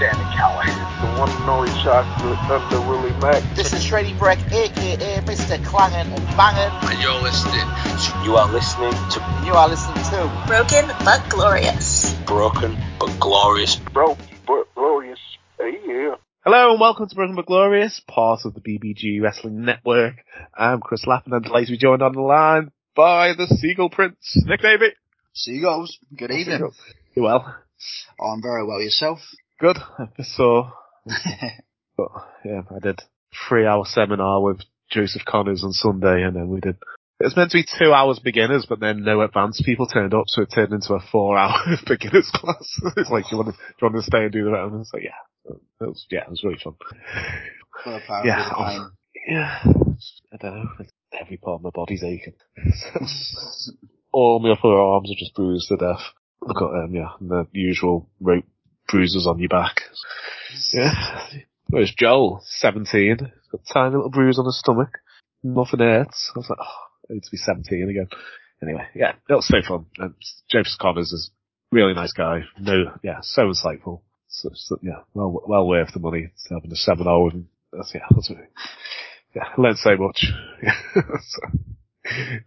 Sami Callihan. The one and only chocolate Thunder Willie Mack. This is Shreddy Breck, aka Mr. Clangin' and Bangin'. And you're listening to... You are listening to... You are listening to... Broken but glorious. Broken but glorious. Broken but glorious. Hey, yeah. Hello and welcome to Broken but Glorious, part of the BBG Wrestling Network. I'm Chris Lappin and delighted to be joined on the line by the Seagull Prince, Nick Davey. Seagulls, good evening. You well? I'm very well. Yourself? Good. So, but, yeah, I did three hour seminar with Joseph Conners on Sunday and then we did it was meant to be two hours beginners, but then no advanced people turned up, so it turned into a four hour beginners class. it's like, you want to, do you want to stay and do the round? And it's like, yeah. It was, yeah, it was really fun. yeah, I, yeah. I don't know. Every part of my body's aching. All my upper arms are just bruised to death. I've got, um, yeah, the usual rope bruises on your back. Yeah. Whereas Joel, 17, got a tiny little bruise on his stomach. Nothing hurts. I was like, oh, I need to be 17 again. Anyway, yeah, it was so fun. And James Connors is a really nice guy. No, yeah, so insightful. So, so, yeah, well, well worth the money having a seminar with him. That's, yeah, that's, yeah, I learned so much. so,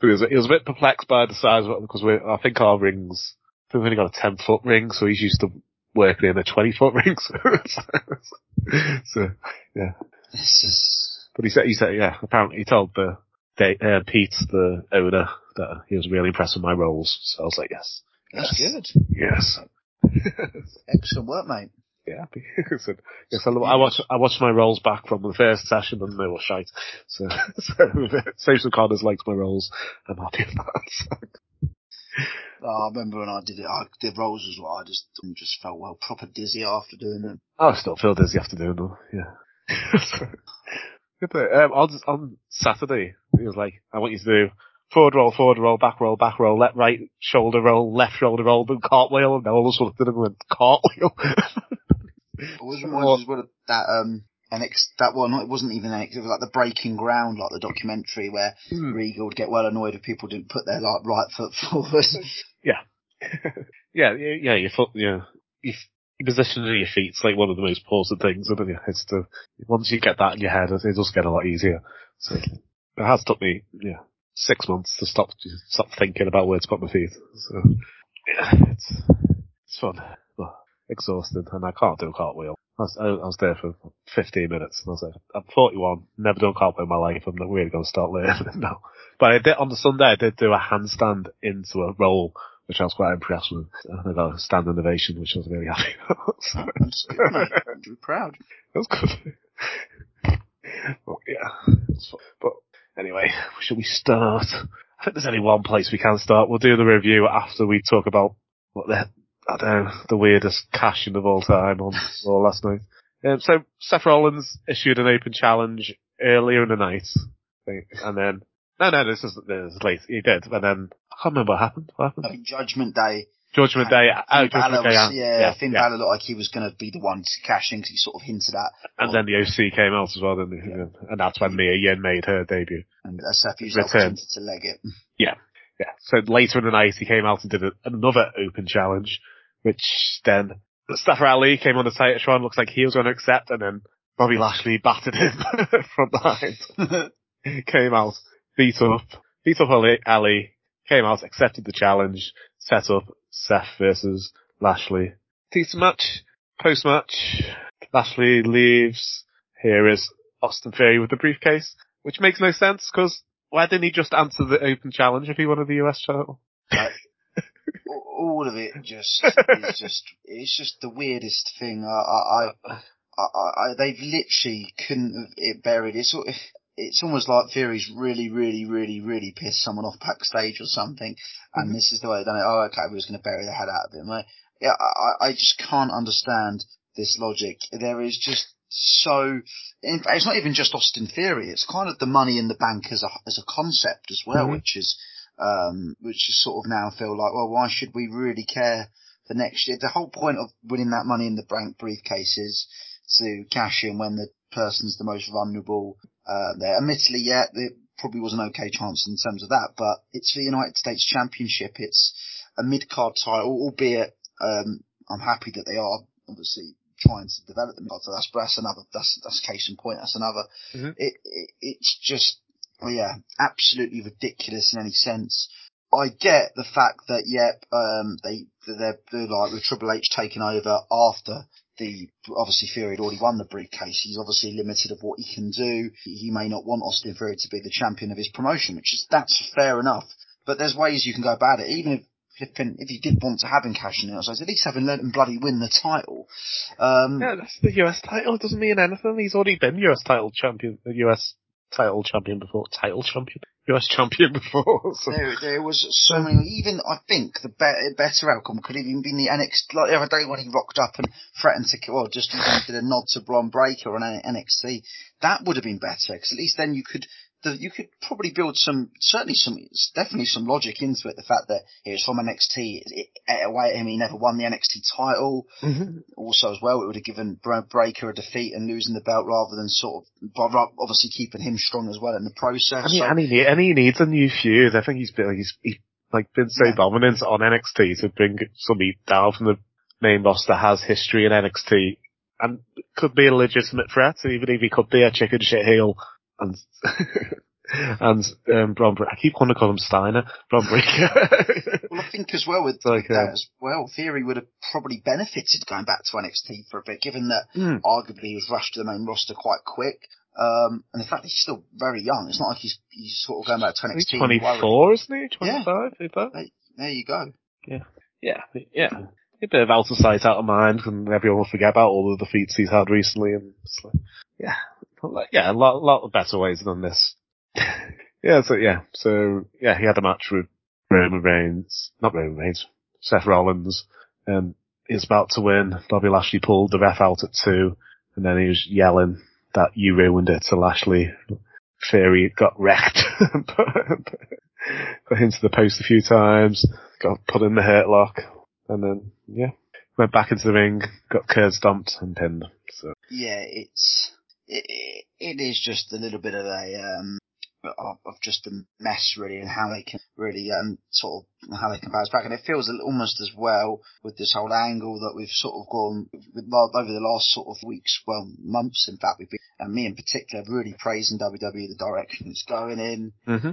he was, he was a bit perplexed by the size of it because we, I think our rings, I think we've only got a 10 foot ring, so he's used to working in a 20 foot ring. So, so yeah. This is... But he said, he said, yeah, apparently he told the, they, uh, Pete, the owner, that he was really impressed with my rolls. So I was like, yes. That's yes, good. Yes. Excellent work, mate. Yeah, so, yes, I, I watched I watched my rolls back from the first session and they were shite. So, so Social Connors likes my rolls. And I'm happy with that. Oh, I remember when I did it, I did rolls as well. I just just felt well proper dizzy after doing them. I still feel dizzy after doing them. Yeah. um, on on Saturday, he was like, "I want you to do forward roll, forward roll, back roll, back roll, left right shoulder roll, left shoulder roll, then cartwheel," and all of a sudden did and went cartwheel. it was reminds as well of that um That one. It wasn't even NX. It was like the Breaking Ground, like the documentary where Hmm. Regal would get well annoyed if people didn't put their like right foot forward. yeah, yeah, yeah, yeah. Your foot, yeah, your, your position of your feet's like one of the most important things, isn't it? It's the once you get that in your head, it, it does get a lot easier. So it has took me, yeah, six months to stop stop thinking about where to put my feet. So yeah, it's it's fun, but exhausting, and I can't do a cartwheel. I was, I, was there for 15 minutes, and I was like, I'm 41, never done cartwheel in my life, I'm not really going to start learning now. But I did, on the Sunday, I did do a handstand into a roll, which I was quite impressed with. And I got a standing ovation, which I was really happy about. So, That's good, mate. I'm proud. that was good. But yeah. But anyway, should we start? I think there's only one place we can start. We'll do the review after we talk about what the, I don't know, the weirdest cashing of all time on Raw last night. Um, so Seth Rollins issued an open challenge earlier in the night, I think, and then no, no, this is this is late. He did, and then I can't remember what happened. What happened? I think Judgment Day. Judgment Day. Oh, Finn Judgment Balor Day. was, yeah, yeah, Finn yeah. Balor looked like he was going to be the one to cash in because he sort of hinted at. And then the OC came out as well, didn't he? Yeah. And that's when Mia Yim made her debut. And uh, Seth used opportunity to leg it. Yeah. Yeah. So later in the night, he came out and did a, another open challenge, which then Mustafa Ali came on the Titantron, looks like he was going to accept, and then Bobby Lashley battered him from behind. came out, beat up, beat up Ali, Ali, came out, accepted the challenge, set up Seth versus Lashley. Decent match, post match, Lashley leaves, here is Austin Theory with the briefcase, which makes no sense, because why didn't he just answer the open challenge if he wanted the US title? All of it just is just it's just the weirdest thing. I I, I, I, I they've literally couldn't have it buried. It's sort of- it's almost like Theory's really, really, really, really pissed someone off backstage or something, and Mm-hmm. this is the way they've done it. Oh, okay, we're just going to bury the head out of it. Mate. Yeah, I, I just can't understand this logic. There is just so. In fact, it's not even just Austin Theory. It's kind of the money in the bank as a as a concept as well, Mhm. which is um, which is sort of now feel like, well, why should we really care for next year. The whole point of winning that money in the bank briefcase is to cash in when the person's the most vulnerable uh, there. Admittedly, yeah, there probably was an okay chance in terms of that, but it's the United States Championship. It's a mid-card title, albeit um, I'm happy that they are obviously trying to develop them. So that's that's another that's that's case in point. That's another. Mhm. It, it it's just well, yeah, absolutely ridiculous in any sense. I get the fact that yep, um, they they're, they're like with Triple H taking over after the obviously Theory had already won the briefcase. He's obviously limited of what he can do. He may not want Austin Theory to be the champion of his promotion, which is that's fair enough. But there's ways you can go about it, even if. If, if you did want to have him cash in suppose at least having let him bloody win the title. Um, Yeah, that's the US title. It doesn't mean anything. He's already been US title champion, the US title champion before, title champion, US champion before. So. There, there was so many. Even I think the be- better outcome could have even been the NXT. Like the other day when he rocked up and threatened to, kill- well, just did a nod to Bron Breakker on NXT. That would have been better because at least then you could. The, you could probably build some, certainly some, definitely some logic into it. The fact that he was from NXT, it, it away at him. He never won the NXT title. Mhm. Also, as well, it would have given Breakker a defeat and losing the belt rather than sort of, obviously keeping him strong as well in the process. And he, So- and, he, and he needs a new feud. I think he's been, he's, he's like been so Yeah. dominant on NXT to bring somebody down from the main roster has history in NXT and could be a legitimate threat, even if he could be a chicken shit heel and, and, um, Bron I keep wanting to call him Steiner, Bron Breakker. Well, I think as well with, Like, that uh, as well, Theory would have probably benefited going back to NXT for a bit, given that Hmm. arguably he was rushed to the main roster quite quick. Um, and the fact he's still very young, it's not like he's he's sort of going back to He's NXT. worried. 24, isn't he? 25, if that? There, there you go. Yeah, yeah. Yeah. A bit of out of sight, out of mind, and everyone will forget about all the defeats he's had recently, and like, yeah, yeah, a lot, lot of better ways than this. yeah, so yeah, so yeah, he had a match with Roman Reigns, not Roman Reigns, Seth Rollins, um, and he was about to win. Bobby Lashley pulled the ref out at two, and then he was yelling that you ruined it to Lashley. Theory got wrecked, put into the post a few times, got put in the hurt lock, and then, yeah, went back into the ring, got curb stomped and pinned. So, Yeah, it's it, is just a little bit of a um of, of just a mess really, and how they can really um sort of how they can bounce back, and it feels almost as well with this whole angle that we've sort of gone with over the last sort of weeks, well months in fact, we've been and me in particular really praising WWE the direction it's going in. mm-hmm.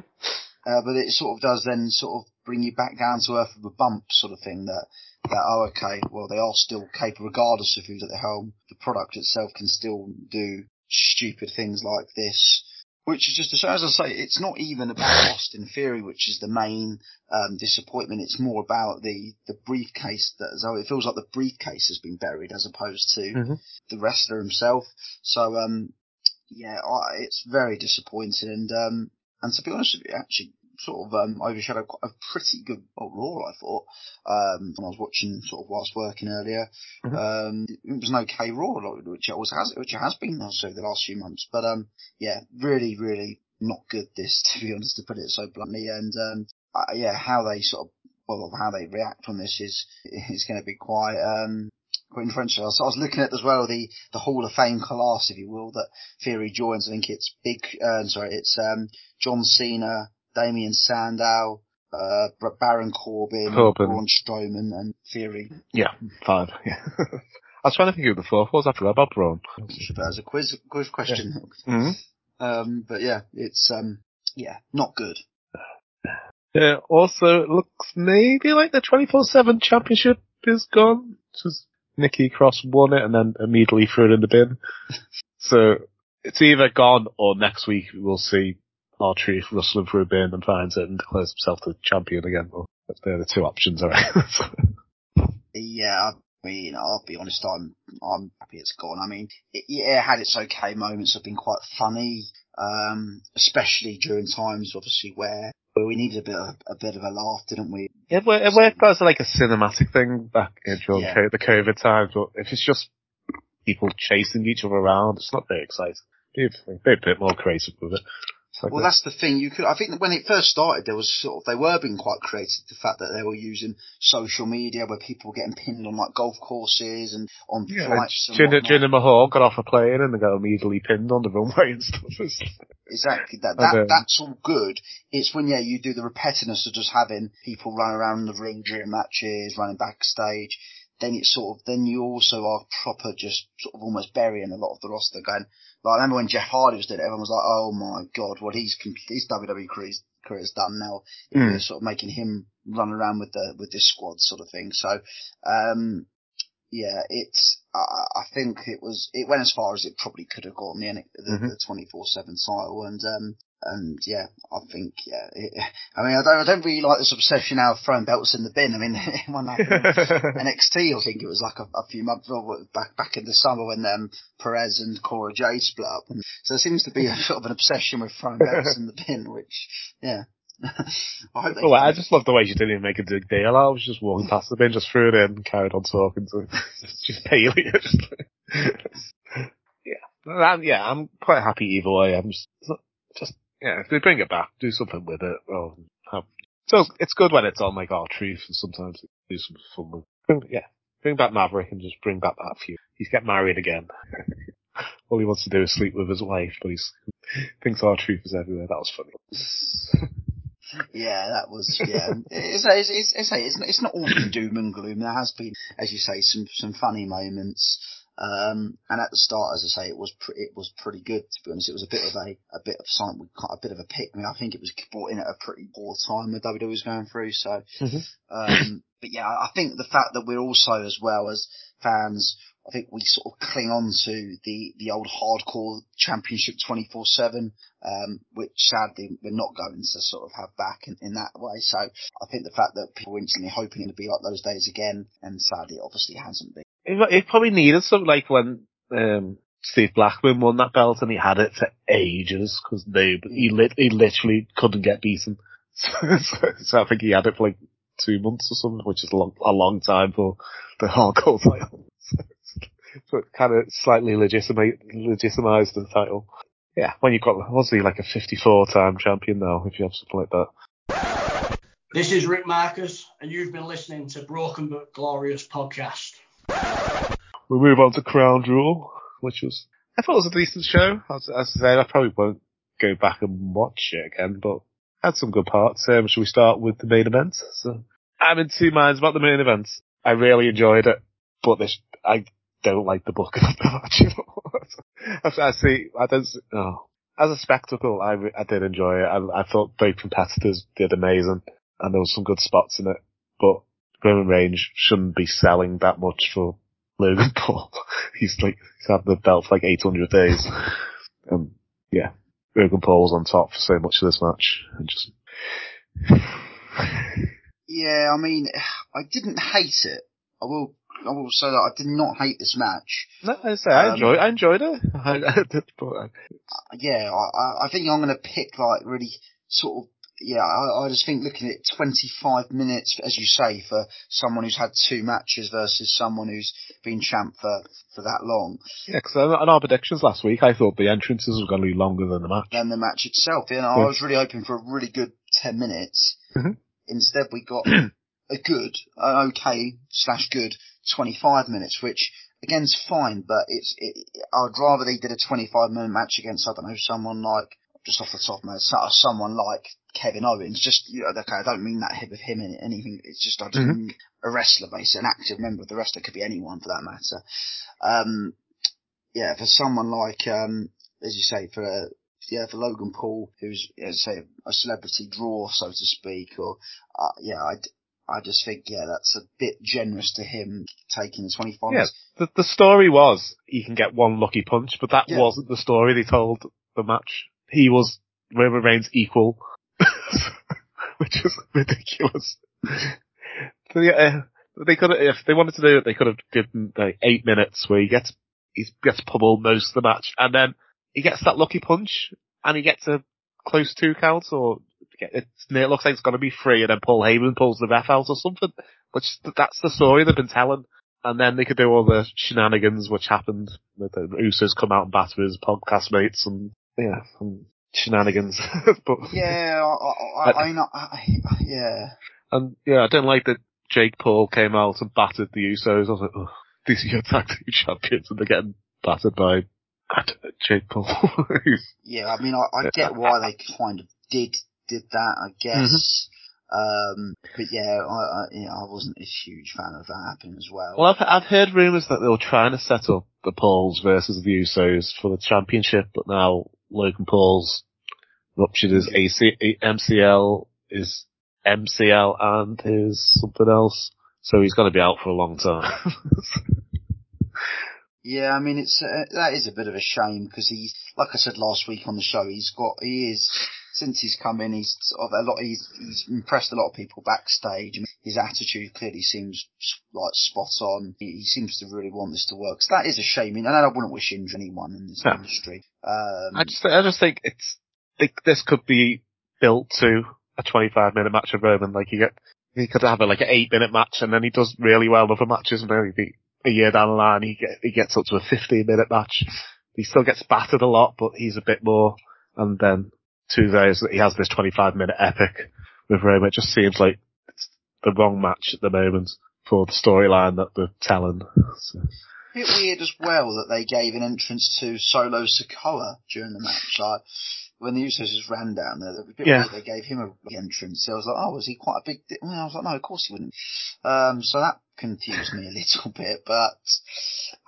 Uh, but it sort of does then sort of bring you back down to earth with a bump sort of thing that, that, oh, okay, well, they are still capable, regardless of who's at the helm. The product itself can still do stupid things like this. Which is just, as I say, it's not even about Austin Theory, which is the main um, disappointment. It's more about the, the briefcase that, so it feels like the briefcase has been buried as opposed to Mhm. the wrestler himself. So, um, yeah, I, it's very disappointing. And, um, and to be honest with you, actually, sort of um, overshadowed quite a pretty good Raw, I thought, um, when I was watching sort of whilst working earlier. Mhm. Um, it was an okay Raw, which it always has, which it has been also the last few months. But um, yeah, really, really not good. This, to be honest, to put it so bluntly. And um, uh, yeah, how they sort of well, how they react on this is is going to be quite um quite influential. Was, I was looking at as well the the Hall of Fame class, if you will, that Theory joins. I think it's big. Uh, sorry, it's um John Cena, Damien Sandow, uh Baron Corbin, Corbin. Braun Strowman, and Theory. yeah, five, yeah. I was trying to think who the fourth was, I forgot about Braun. As a quiz quiz question. Mm-hmm. Um, but yeah, it's um yeah not good. Yeah, also, it looks maybe like the 24-7 championship is gone. Just Nikki Cross won it and then immediately threw it in the bin. so, it's either gone or next week we'll see R-Truth rustling through a bin and finds it and declares himself the champion again. Well, they're the two options, alright? Yeah, I mean, I'll be honest, I'm I'm happy it's gone. I mean, it, yeah, it had its okay moments. Have been quite funny, um, especially during times, obviously, where where we needed a bit of a bit of a laugh, didn't we? it, worked, it worked as like a cinematic thing back in during Yeah. the COVID times, but if it's just people chasing each other around, it's not very exciting. Be a bit more creative with it. Like Well, that's the thing. You could, I think that when it first started, there was sort of they were being quite creative. The fact that they were using social media where people were getting pinned on like golf courses and on yeah, flights and Jinder, Mahal got off a plane and they got immediately pinned on the runway and stuff. Exactly. That, that that's all good. It's when yeah you do the repetitiveness of just having people run around the ring during matches, running backstage. Then it's sort of then you also are proper just sort of almost burying a lot of the roster. Going like I remember when Jeff Hardy was doing it, everyone was like, oh my god, what he's his WWE career's, career's done now. Mm. You're sort of making him run around with the with this squad sort of thing. So um yeah, it's. I, I think it was. It went as far as it probably could have gone. The N- the Mhm. the twenty four seven title, and um, and yeah, I think yeah. It, I mean, I don't. I don't really like this obsession now of throwing belts in the bin. I mean, when in NXT, I think it was like a, a few months back back in the summer when um, Perez and Cora Jade split up. And so there seems to be a sort of an obsession with throwing belts in the bin, which yeah. I. Oh, I just love the way she didn't even make a big deal. I was just walking past the bin, just threw it in, and carried on talking to just Bayley. Yeah, And, yeah, I'm quite happy either way. I'm just, just yeah, if they bring it back, do something with it. Have, so it's good when it's on like R-Truth, and sometimes do some fun with. Yeah, bring back Maverick and just bring back that feud. He's get married again. All he wants to do is sleep with his wife, but he's thinks R-Truth is everywhere. That was funny. Yeah, that was yeah. It's it's, it's, it's, it's not all doom and gloom. There has been, as you say, some some funny moments. Um, and at the start, as I say, it was pre- it was pretty good. To be honest, it was a bit of a a bit of something, a bit of a pick me. I think it was brought in at a pretty poor time when WWE was going through. So, Mhm. um, but yeah, I think the fact that we're also as well as fans, I think we sort of cling on to the the old hardcore championship twenty four seven um, which sadly we're not going to sort of have back in, in that way. So I think the fact that people were instantly hoping it would be like those days again, and sadly it obviously hasn't been. It, it probably needed some, like when um, Steve Blackman won that belt and he had it for ages because they he lit he literally couldn't get beaten. So, so I think he had it for like two months or something, which is a long, a long time for the hardcore title. so it kind of slightly legitimate legitimized the title. Yeah, when you've got was he like a 54 time champion now? If you have something like that. This is Rick Marcus, and you've been listening to Broken But Glorious podcast. We move on to Crown Jewel, which was I thought it was a decent show. As, as I said, I probably won't go back and watch it again, but had some good parts. Um, should we start with the main event? So I'm in two minds about the main event. I really enjoyed it, but this I don't like the book of the match. at all. I, see. I don't. Oh. As a spectacle, I, I did enjoy it. I, I thought both competitors did amazing, and there was some good spots in it. But Roman Reigns shouldn't be selling that much for Logan Paul. he's like he's had the belt for like 800 days, and yeah, Logan Paul was on top for so much of this match, and just Yeah, I mean, I didn't hate it. I will. I will say that I did not hate this match. no, I say I Um, enjoyed. I enjoyed it. I, I did, but Yeah, I, I- I think I'm going to pick like really sort of. Yeah, I, I just think looking at 25 minutes, as you say, for someone who's had two matches versus someone who's been champ for, for that long. yeah, because on our predictions last week, I thought the entrances were going to be longer than the match. than the match itself. You know, I was really hoping for a really good 10 minutes. Mhm. Instead, we got a good, an okay slash good 25 minutes, which again is fine, but it's, it, I'd rather they did a 25 minute match against, I don't know, someone like, just off the top of my head, someone like Kevin Owens. Just, you know, okay, I don't mean that with him in anything. It's just, I just Mhm. mean a wrestler, basically, an active member of the wrestler could be anyone for that matter. Um, yeah, for someone like, um, as you say, for a, yeah, for Logan Paul, who's, as I say, a celebrity draw, so to speak, or, uh, yeah, I, I just think, yeah, that's a bit generous to him taking the 25 Yeah, the, the story was he can get one lucky punch, but that Yeah. wasn't the story they told the match. He was Roman Reigns equal, which is ridiculous. So, yeah, uh, they could if they wanted to do it, they could have given like eight minutes where he gets he gets pummeled most of the match, and then he gets that lucky punch, and he gets a close two count, or it looks like it's going to be free, and then Paul Heyman pulls the ref out or something. Which that's the story they've been telling and then they could do all the shenanigans which happened. with The Usos come out and batter his podcast mates, and yeah, and shenanigans. but Yeah, I, I, I, I, know, I, yeah. and yeah, I don't like that Jake Paul came out and battered the Usos. I was like, oh, these are your tag team champions, and they're getting battered by know, Jake Paul. Yeah, I mean, I, I get why they kind of did did that. I guess. Um, but yeah, I, I, yeah, I wasn't a huge fan of that happening as well. well, I've I've heard rumours that they were trying to set up the Pauls versus the Usos for the championship, but now Logan Paul's ruptured his AC, MCL, his MCL, and his something else. So he's going to be out for a long time. Yeah, I mean, it's uh, that is a bit of a shame because he's, like I said last week on the show, he's got he is since he's come in, he's sort of a lot. He's he's impressed a lot of people backstage. I mean, his attitude clearly seems like spot on. He, he seems to really want this to work. So that is a shame, and I wouldn't wish injury anyone in this No. industry. Um, I just, I just think it's, think this could be built to a 25 minute match of Roman. Like you get, he could have a, like an eight minute match and then he does really well in other matches and maybe a year down the line he get, he gets up to a 15 minute match. He still gets battered a lot, but he's a bit more, and then two days that he has this 25 minute epic with Roman. It just seems like it's the wrong match at the moment for the storyline that they're telling. So. bit weird as well that they gave an entrance to Solo Sikoa during the match. Like when the Usos just ran down there, a Yeah. they gave him a entrance. I was like, oh, was he quite a big? Di-? I was like, no, of course he wouldn't. Um, so that confused me a little bit, but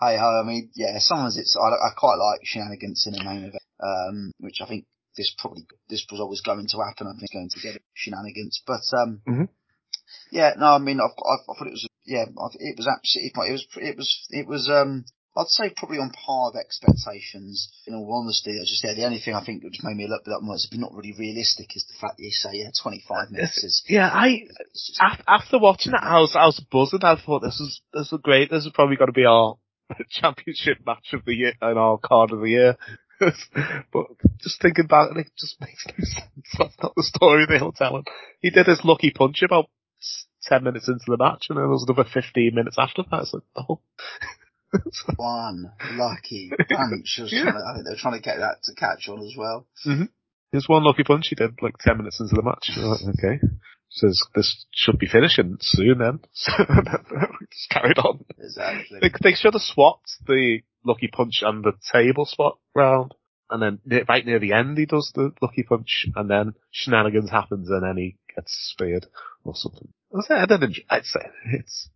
hey ho, I mean, yeah, sometimes it's I, I quite like shenanigans in a main event, um, which I think this probably this was always going to happen. I think it's going to get a shenanigans, but um, Mhm. yeah, no, I mean, I've, I, I thought it was yeah, I, it was absolutely it was it was it was um. I'd say probably on par of expectations. In all honesty, I just yeah, the only thing I think that just made me a little bit up was not really realistic is the fact that you say yeah, 25 minutes is Yeah, I, just, after watching it, I was, I was buzzing. I thought this is, this is great. This is probably going to be our championship match of the year and our card of the year. but just thinking about it it just makes no sense. That's not the story they were telling. He did his lucky punch about 10 minutes into the match and then there was another 15 minutes after that. It's like, oh. one lucky punch. Yeah. to, I think they're trying to get that to catch on as well. Mm-hmm. There's one lucky punch he did like 10 minutes into the match. Like, okay. Says this should be finishing soon then. So just carried on. Exactly. They, they should have swapped the lucky punch and the table spot round. And then right near the end he does the lucky punch and then shenanigans happens and then he gets speared or something. I say, I don't enjoy, I'd say it's,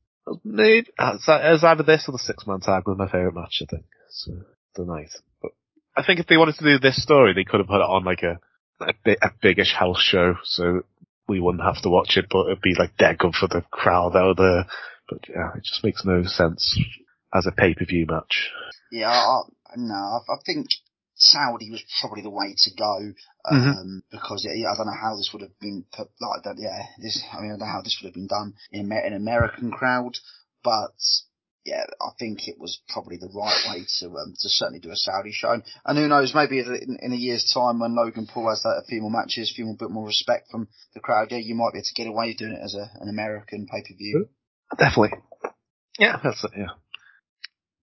maybe, it's, it's either this or the six man tag was my favourite match I think. So, the night. But I think if they wanted to do this story they could have put it on like a, a, bit, a biggish house show so we wouldn't have to watch it but it'd be like dead good for the crowd out there. But yeah, it just makes no sense as a pay-per-view match. Yeah, I, I- no, I, I think Saudi was probably the way to go um, because yeah, I don't know how this would have been put like that. Yeah, this I mean I don't know how this would have been done in an American crowd, but yeah, I think it was probably the right way to um, to certainly do a Saudi show. And, who knows, maybe in, in a year's time when Logan Paul has that, a few more matches, a few more bit more respect from the crowd, yeah, you might be able to get away doing it as a, an American pay per view. Definitely. Yeah, that's it, yeah.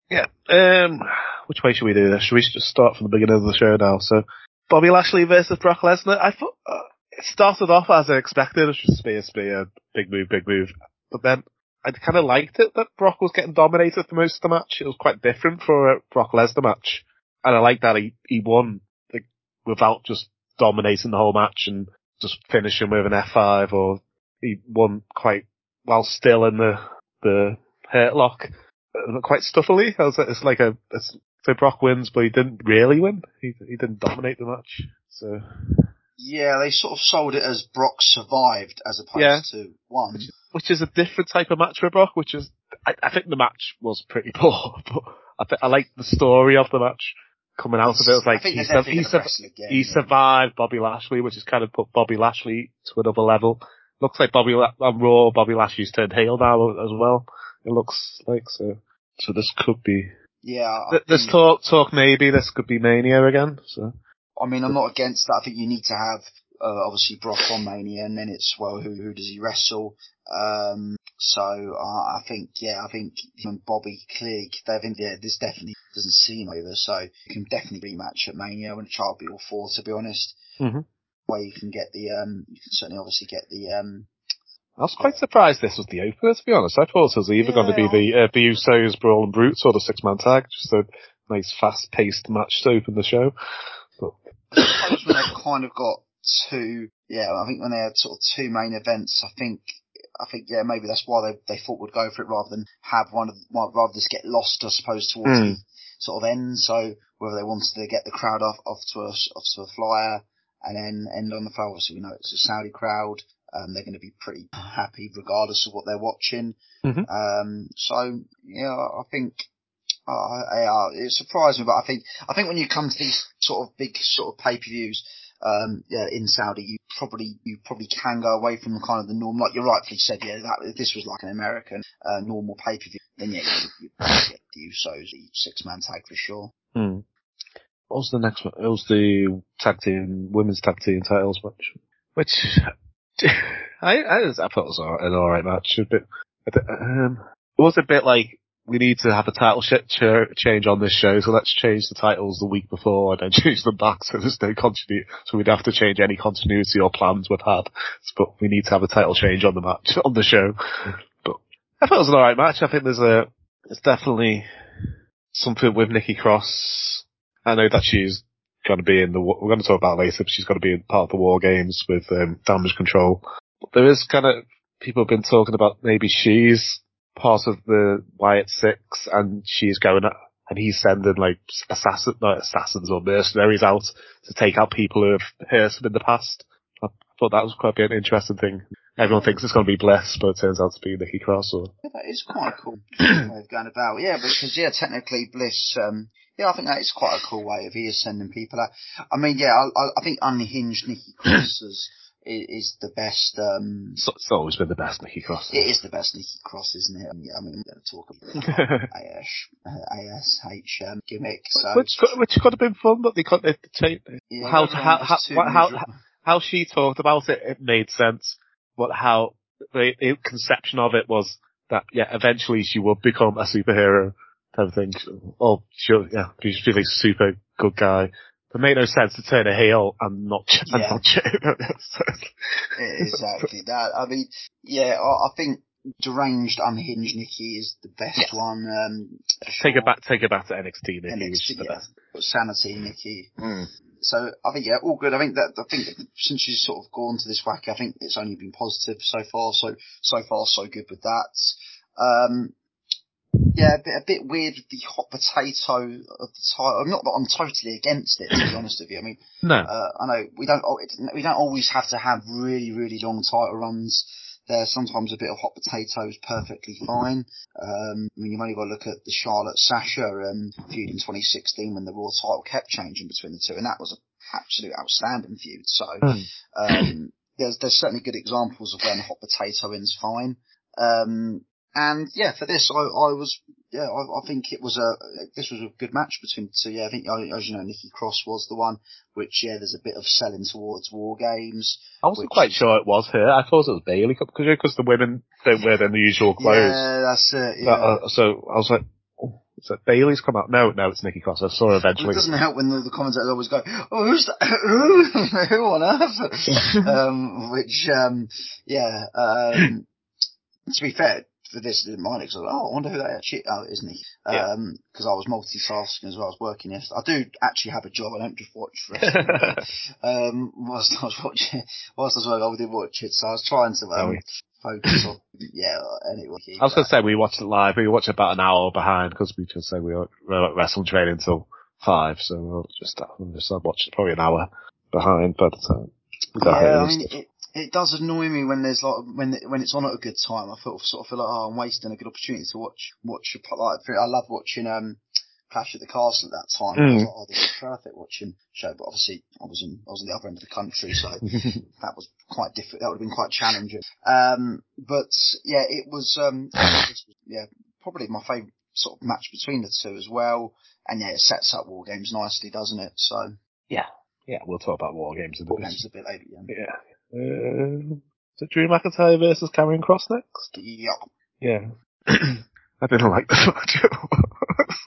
Yeah, um, which way should we do this? Should we just start from the beginning of the show now? So, Bobby Lashley versus Brock Lesnar. I thought, uh, it started off as I expected. It was just spear, spear, big move, big move. But then, I kind of liked it that Brock was getting dominated for most of the match. It was quite different for a Brock Lesnar match. And I like that he, he won, like, without just dominating the whole match and just finishing with an F5 or he won quite while still in the the hurt lock uh, quite stuffily. I was it's like a it's, so Brock wins, but he didn't really win. He he didn't dominate the match. So Yeah, they sort of sold it as Brock survived as opposed Yeah. to won. which is a different type of match for Brock. Which is I, I think the match was pretty poor, but I th- I like the story of the match coming out of it. It was like he, definitely he, again. he survived Bobby Lashley, which has kind of put Bobby Lashley to another level. Looks like Bobby La- on Raw, Bobby Lashley's turned heel now as well. It looks like so. So this could be Yeah, Th- There's think- talk, talk maybe this could be Mania again. So I mean, I'm not against that. I think you need to have uh, obviously Brock on Mania, and then it's well, who who does he wrestle? Um, so uh, I think yeah, I think him and Bobby clearly they think yeah, there's definitely doesn't seem over. So you can definitely rematch at Mania and try to be all four. To be honest, Mhm. where you can get the um, you can certainly obviously get the um, I was quite surprised this was the opener, to be honest. I thought it was either going to be the, uh, the Usos, Brawling Brutes or the six man tag. Just a nice fast paced match to open the show. But, I suppose when they've kind of got two, yeah, I think when they had sort of two main events, I think, I think, yeah, maybe that's why they, they thought would go for it rather than have one of, well, rather just get lost, I suppose, towards Hmm. the sort of end. So whether they wanted to get the crowd off, off to a, off to a flyer and then end on the floor, obviously we know it's a Saudi crowd. Um, they're going to be pretty happy regardless of what they're watching. Mhm. Um, so, yeah, I think, uh, it surprised me, but I think, I think when you come to these sort of big sort of pay-per-views, um, yeah, in Saudi, you probably, you probably can go away from kind of the norm, like you rightfully said, yeah, that, if this was like an American, uh, normal pay-per-view, then yeah, you, get the Usos, the six-man tag for sure. hmm. What was the next one? It was the tag team, women's tag team titles match. Which, I, I, I thought was an alright match. A bit, a bit, um, it was a bit like, we need to have a title sh- ch- change on this show, so let's change the titles the week before and then change them back so there's no continuity, so we'd have to change any continuity or plans we've had. But we need to have a title change on the match, on the show. But I thought it was an alright match. I think there's a, it's definitely something with Nikki Cross. I know that she's going to be in the, we're going to talk about later, but she's going to be in part of the War Games with um, Damage Control. But there is kind of, people have been talking about maybe she's part of the Wyatt Six and she's going and he's sending like assassin, not assassins or mercenaries out to take out people who have hurt him in the past. I thought that was quite an interesting thing. Everyone thinks it's going to be Bliss, but it turns out to be Nikki Cross or, Yeah, that is quite a cool way of going about. Yeah, because yeah, technically Bliss. Um, yeah, I think that is quite a cool way of he is sending people out. I mean, yeah, I, I think unhinged Nikki Cross is, is, the best. Um, it's, it's always been the best Nikki Cross. it is the best Nikki Cross, isn't it? Yeah, I mean, we're going to talk about AS, uh, ASH um, gimmick. So which could, which could have been fun, but they couldn't. They, yeah, how, everyone how, how, how, how she talked about it, it made sense. But how the, the conception of it was that, yeah, eventually she would become a superhero type of thing. Oh, she'll, yeah, she's a super good guy. It made no sense to turn a heel and not, and Yeah. not exactly that. I mean, yeah, I, I think deranged, unhinged Nikki is the best Yes. one. Um, take sure. it back, take it back to NXT, Nikki, NXT, the yeah. Sanity Nikki. Mm. So I think yeah, all good. I think that I think since she's sort of gone to this whack, I think it's only been positive so far. So so far so good with that. Um, yeah, a bit, a bit weird with the hot potato of the title. I'm not that I'm totally against it, to be honest with you. I mean, No. uh, I know we don't we don't always have to have really really long title runs. There sometimes a bit of hot potato is perfectly fine. Um, I mean you've only got to look at the Charlotte Sasha um, feud in 2016 when the Raw title kept changing between the two, and that was an absolute outstanding feud. So Mm. um, there's there's certainly good examples of when hot potato ends fine. Um, and yeah, for this, I, I was, yeah, I, I think it was a, this was a good match between the two. Yeah, I think, as you know, Nikki Cross was the one, which, yeah, there's a bit of selling towards War Games. I wasn't which quite sure it was her. I thought it was Bayley because because the women don't wear their usual clothes. Yeah, that's it. But, uh, so I was like, oh, is that Bayley's come out? No, no, it's Nikki Cross. I saw her Well, eventually. it doesn't help when the, the commentators always go, "Oh, who's that? Who? Who on earth?" um, which, um, yeah. Um, to be fair, for this, mind it 'cause I was like, "Oh, I wonder who that actually oh, isn't he?" Yeah. Um I was multitasking as well. I was working yesterday. I do actually have a job. I don't just watch wrestling. um, whilst I was watching, whilst I was working, I did watch it. So I was trying to um, yeah. focus on, yeah. Anyway, I was going to say we watched it live. We watched about an hour behind because we just say we were we were at wrestling training until five, so we'll just we'll just watched it probably an hour behind by the time. we got Yeah, I mean, it, it does annoy me when there's like when when it's on at a good time. I feel sort of feel like oh, I'm wasting a good opportunity to watch watch a like. I love watching um Clash at the Castle at that time. I was Mm. like, oh, this is perfect watching show. But obviously, I was in I was on the other end of the country, so that was quite different. That would have been quite challenging. Um, but yeah, it was um yeah probably my favourite sort of match between the two as well. And yeah, it sets up War Games nicely, doesn't it? So yeah, yeah, we'll talk about war games in a War. Games a bit later. Yeah. Yeah. Uh, is it Drew McIntyre versus Karrion Kross next? Yeah. Yeah. I didn't like the match.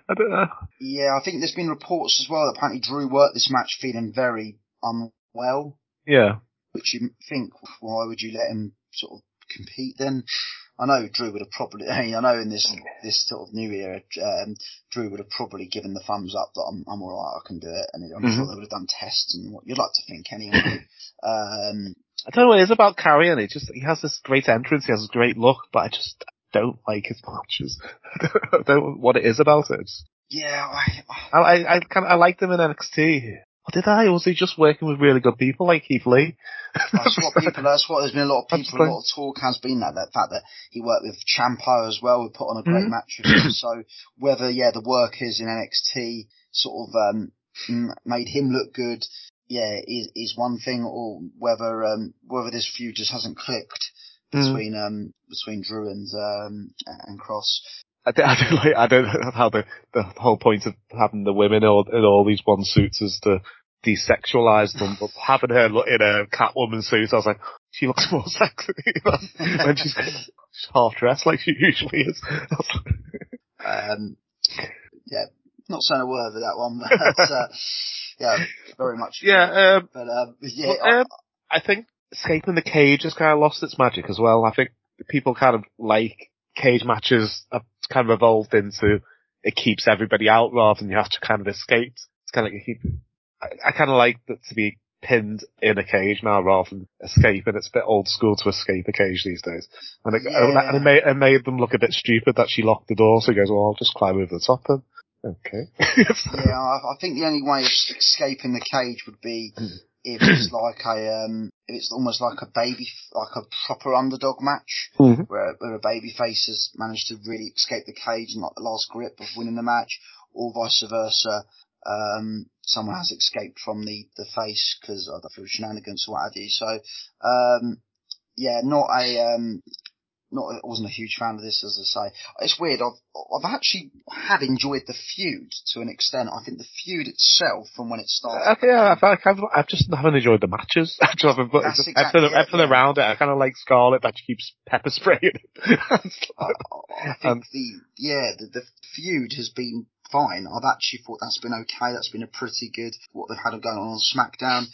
I don't know. Yeah, I think there's been reports as well that apparently Drew worked this match feeling very unwell, Yeah. which you think, why would you let him sort of compete then? I know Drew would have probably, I know in this this sort of new era, um, Drew would have probably given the thumbs up that I'm, I'm alright, I can do it, and I'm Mhm. sure they would have done tests and what you'd like to think anyway. um, I don't know what it is about Karrion. It just he has this great entrance, he has this great look, but I just don't like his matches. I don't know what it is about it. Yeah, I, I I, I kind of I liked him in NXT. Or did I? Or was he just working with really good people like Keith Lee? That's what people. That's what there's been a lot of people. A lot of talk has been that that fact that he worked with Champo as well. We put on a great Mhm. match with him. So whether yeah the work workers in NXT sort of um made him look good, yeah, is is one thing, or whether um whether this feud just hasn't clicked Mm. between um between Drew and um and Kross. I don't, I don't like. I don't know how the the whole point of having the women all in all these one suits is to desexualize them. But having her look in a Catwoman suit, I was like, she looks more sexy when she's she's half dressed like she usually is. I was like, Um, yeah, not saying a word with that one, but uh, yeah, very much. yeah, um, But um, yeah, Well, I- um, I think escaping the cage has kind of lost its magic as well. I think people kind of like cage matches have kind of evolved into it keeps everybody out rather than you have to kind of escape. It's kind of like you keep. I, I kind of like that to be pinned in a cage now rather than escape, and it's a bit old school to escape a cage these days. And it, Yeah. and it made, it made them look a bit stupid that she locked the door. So he goes, "Well, I'll just climb over the top then." Okay. Yeah, I, I think the only way of escaping the cage would be hmm. If it's like a, um, if it's almost like a baby, like a proper underdog match, Mhm. where, where a baby face has managed to really escape the cage and like the last grip of winning the match, or vice versa. Um, someone has escaped from the, the face because of the shenanigans or what have you. So, um, yeah, not a, um, not, I wasn't a huge fan of this, as I say. It's weird. I've, I've actually had enjoyed the feud to an extent. I think the feud itself, from when it started, Okay, yeah, I like I've, I've just haven't enjoyed the matches. I just haven't, That's exactly everything, it, everything yeah. around it, I kind of like Scarlett that she keeps pepper spraying. I, I think Um, the yeah the, the feud has been fine. I've actually thought that's been okay. That's been a pretty good what they've had going on on SmackDown.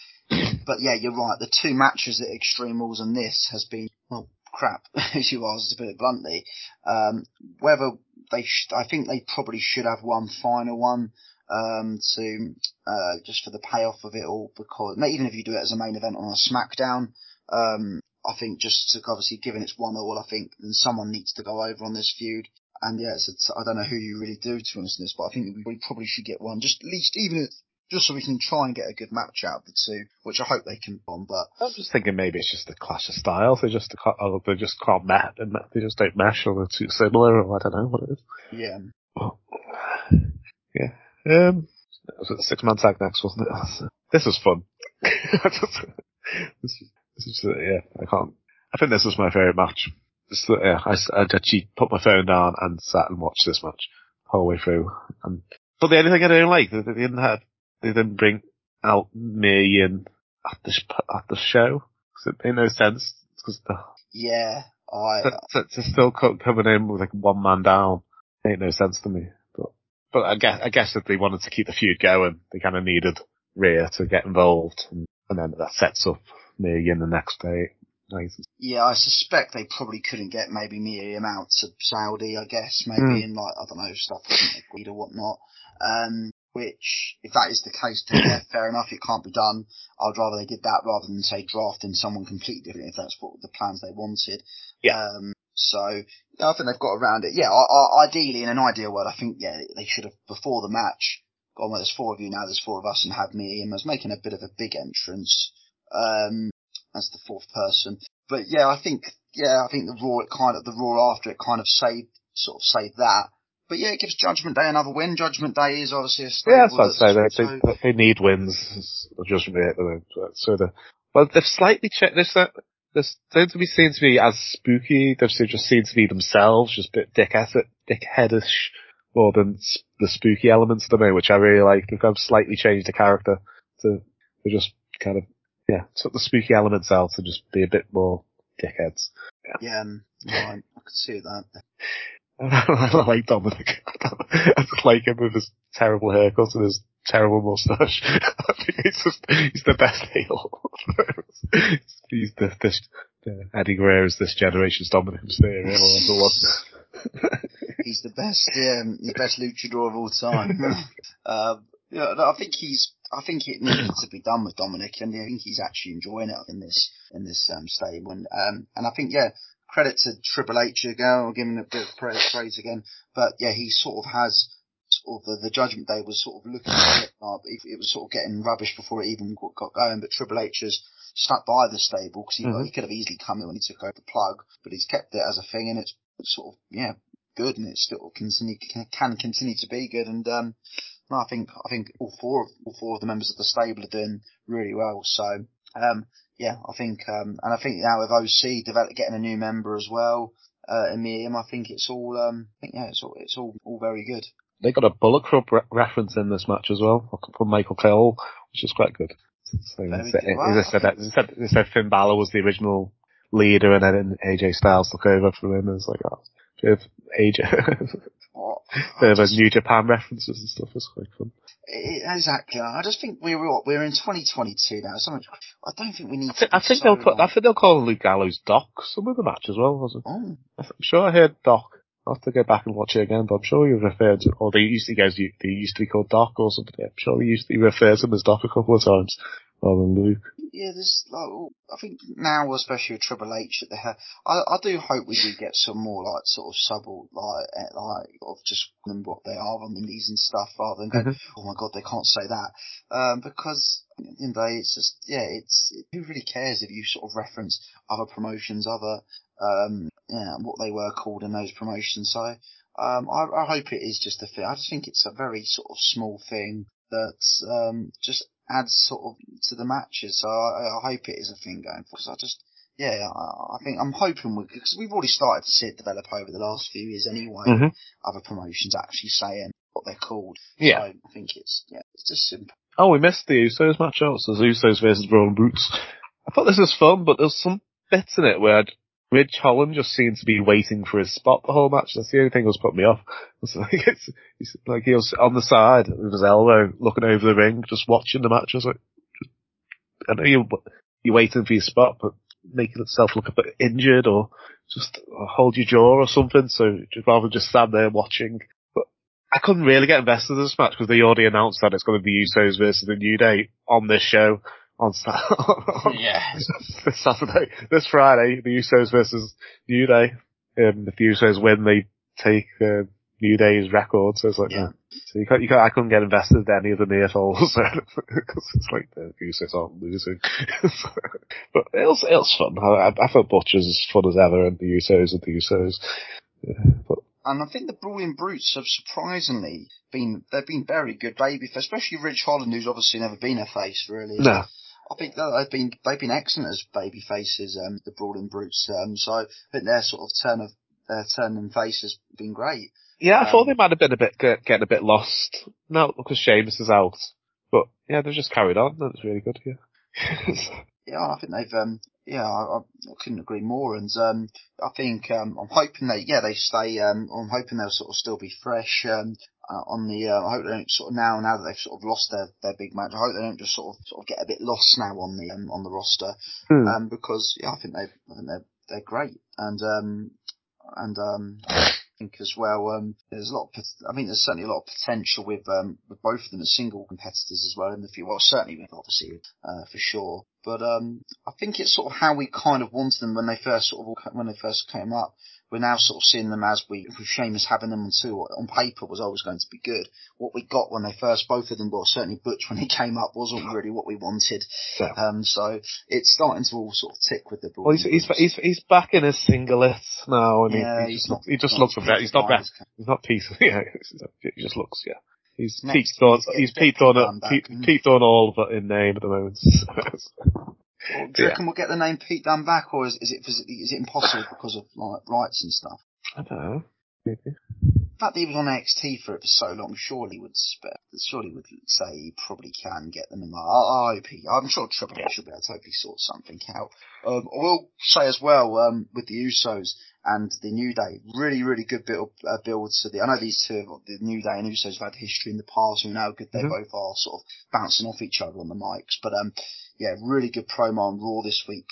But yeah, you're right. The two matches at Extreme Rules and this has been well crap, as you asked to put it bluntly. Um, whether they, sh- I think they probably should have one final one. Um, to, uh, just for the payoff of it all, because even if you do it as a main event on a SmackDown, um, I think just to obviously given it's one all, I think then someone needs to go over on this feud. And yeah, it's, I don't know who you really do to in this, but I think we probably should get one, just at least even just so we can try and get a good match out of the two, which I hope they can on. But I'm just thinking maybe it's just a clash of styles. They just or they just can't match. and They just don't mesh, or they're too similar, or I don't know what it is. yeah, Yeah. Um, it was a six man tag next, wasn't it? This was fun. this, is- this is, yeah, I can't. I think this was my favourite match. Yeah, I, I actually put my phone down and sat and watched this match the whole way through. And, but the only thing I don't like, they didn't have, they didn't bring out me in at the, at the show. Cause it made no sense. Cause the, yeah, I, to, to, to still coming in with like one man down made no sense to me. But but I guess I guess if they wanted to keep the feud going, they kind of needed Rhea to get involved, and, and then that sets up me in the next day. Yeah, I suspect they probably couldn't get maybe Mia Yim out to Saudi, I guess, maybe Mm. in like, I don't know, stuff wasn't agreed or whatnot. Um, which, if that is the case, then yeah, fair enough, it can't be done. I'd rather they did that rather than say drafting someone completely different if that's what the plans they wanted. Yeah. Um, so, yeah, I think they've got around it. Yeah, I, I, ideally, in an ideal world, I think, yeah, they should have, before the match, gone, well, there's four of you now, there's four of us, and had have Mia Yim was making a bit of a big entrance, um, as the fourth person. But yeah, I think, yeah, I think the Raw, it kind of, the Raw after it kind of saved, sort of saved that. But yeah, it gives Judgment Day another win. Judgment Day is obviously a Yeah, that's what I'd say. They, so- they need wins. It's Just at the moment. So the well, they've slightly checked this. That they don't to be seen to be as spooky. They've just seemed to be themselves, just a bit dickhead, dickheadish more than the spooky elements to me, which I really like. They've kind of slightly changed the character to, to just kind of yeah, took the spooky elements out to just be a bit more dickheads. Yeah, um, no, I, I can see that. I like Dominik. I just like him with his terrible haircut and his terrible moustache. I think he's just, he's the best heel. he's the, this, the Eddie Guerrero is this generation's Dominik Mysterio or the one. he's the best, um, the best luchador of all time. um, yeah, no, I think he's, I think it needs to be done with Dominik, and I think he's actually enjoying it in this in this um, stable. And um, and I think yeah, credit to Triple H again. I'll give him a bit of praise, again. But yeah, he sort of has sort of the, the Judgment Day was sort of looking at it. It, it was sort of getting rubbish before it even got, got going. But Triple H has stuck by the stable because he, Mhm. he could have easily come in when he took over the plug, but he's kept it as a thing, and it's sort of yeah good, and it still continue can, can continue to be good. And um, no, I think I think all four of all four of the members of the stable are doing really well. So um, yeah, I think um, and I think now with OC develop, getting a new member as well. Uh, Miriam, I think it's all, um, I think, yeah, it's all, it's all, all very good. They got a Bullet Club re- reference in this match as well from Michael Cole, which is quite good. So Very it's- good. it- Wow. said that- it said, it said Finn Balor was the original leader and then AJ Styles took over from him. And it's like, oh, of AJ, What? bit of a New Japan references and stuff. It's quite fun. Exactly. I just think we're what, we're in 2022 now. So much. I don't think we need I to. think, I think so they'll put, I think they'll call Luke Gallows Doc some of the match as well. Wasn't Oh, I'm sure I heard Doc. I'll have to go back and watch it again, but I'm sure he referred to, or they used to, goes, they used to be called Doc or something. I'm sure he used to, he refers to him as Doc a couple of times, rather than Luke. yeah. There's like, I think now, especially with Triple H at the head, I, I do hope we do get some more like sort of sub like eh, like of just them what they are on the knees and stuff, rather than going, oh my god, they can't say that, um, because the end day, it's just yeah, it's who really cares if you sort of reference other promotions, other um, yeah, what they were called in those promotions. So um, I, I hope it is just a thing. I just think it's a very sort of small thing that um, just adds sort of to the matches. So I, I hope it is a thing going forward. 'cause I just yeah, I, I think I'm hoping we because we've already started to see it develop over the last few years anyway. Mhm. Other promotions actually saying what they're called. Yeah. So I think it's yeah, it's just simple. Oh, we missed the Usos match also. The Usos versus Brawling Brutes. I thought this was fun, but there's some bits in it where Ridge Holland just seemed to be waiting for his spot the whole match. That's the only thing that was putting me off. It's like, it's, it's like he was on the side with his elbow, looking over the ring, just watching the match. I was like, I know you, you're waiting for your spot, but making itself look a bit injured or just uh, hold your jaw or something. So just rather just stand there watching. But I couldn't really get invested in this match because they already announced that it's going to be Usos versus the New Day on this show on Sa- Yeah. this Saturday, this Friday, the Usos versus New Day. Um, if the Usos win, they take uh, New Day's record. So it's like, Yeah. uh, so you can't, you can't, I couldn't get invested in any of the near falls because it's like the Usos aren't losing. but it was it was fun. I, I, I thought Butch was as fun as ever, and the Usos and the Usos. Yeah, but And I think the Brawling Brutes have surprisingly been, they've been very good baby, especially Ridge Holland, who's obviously never been a face really. no, I think that they've been, they've been excellent as baby faces, um, the Brawling Brutes, um, so I think their sort of turn of, their turn in face has been great. yeah, I thought Um, they might have been a bit get, getting a bit lost now because Sheamus is out. But yeah, they've just carried on. That's really good. Yeah. Yeah, I think they've, um, yeah, I, I couldn't agree more. And um, I think um, I'm hoping they, yeah, they stay. Um, I'm hoping they'll sort of still be fresh. Um, uh, on the, uh, I hope they don't sort of now, now that they've sort of lost their, their big match. I hope they don't just sort of sort of get a bit lost now on the um, on the roster. Hmm. Um, because yeah, I think they, I think they're they're great. And um, and um, I think as well, um, there's a lot. Of, pot- I mean, there's certainly a lot of potential with um with both of them as single competitors as well in the future. Well, certainly with obviously uh, for sure. But um, I think it's sort of how we kind of wanted them when they first sort of when they first came up. We're now sort of seeing them as we, with Sheamus having them on two on paper was always going to be good. What we got when they first, both of them, well certainly Butch when he came up wasn't really what we wanted. Yeah. Um, so it's starting to all sort of tick with the. Well, he's, he's, he's, he's back in his singlet now, and he- Yeah, he, he's just, not- looks- he just not looks a bit, he's not bad, he's not peace, yeah, he just looks, yeah. He's Next, Pete Dunne, he's he's Becky Pete Dunne, Dunne back, Pete, isn't he? Pete Dunne all but in name at the moment. Well, do you reckon we'll get the name Pete Dunne back, or is, is it is it impossible because of like rights and stuff? I don't know. Maybe. fact that he was on NXT for it for so long, surely would surely would say he probably can get them in. I, I hope he, I'm sure Triple H will be able to hopefully sort something out. Um, I will say as well um, with the Usos and the New Day, really really good of uh, build to the. I know these two, the New Day and Usos, have had history in the past. We know how good they Mhm. both are, sort of bouncing off each other on the mics. But um, yeah, really good promo on Raw this week,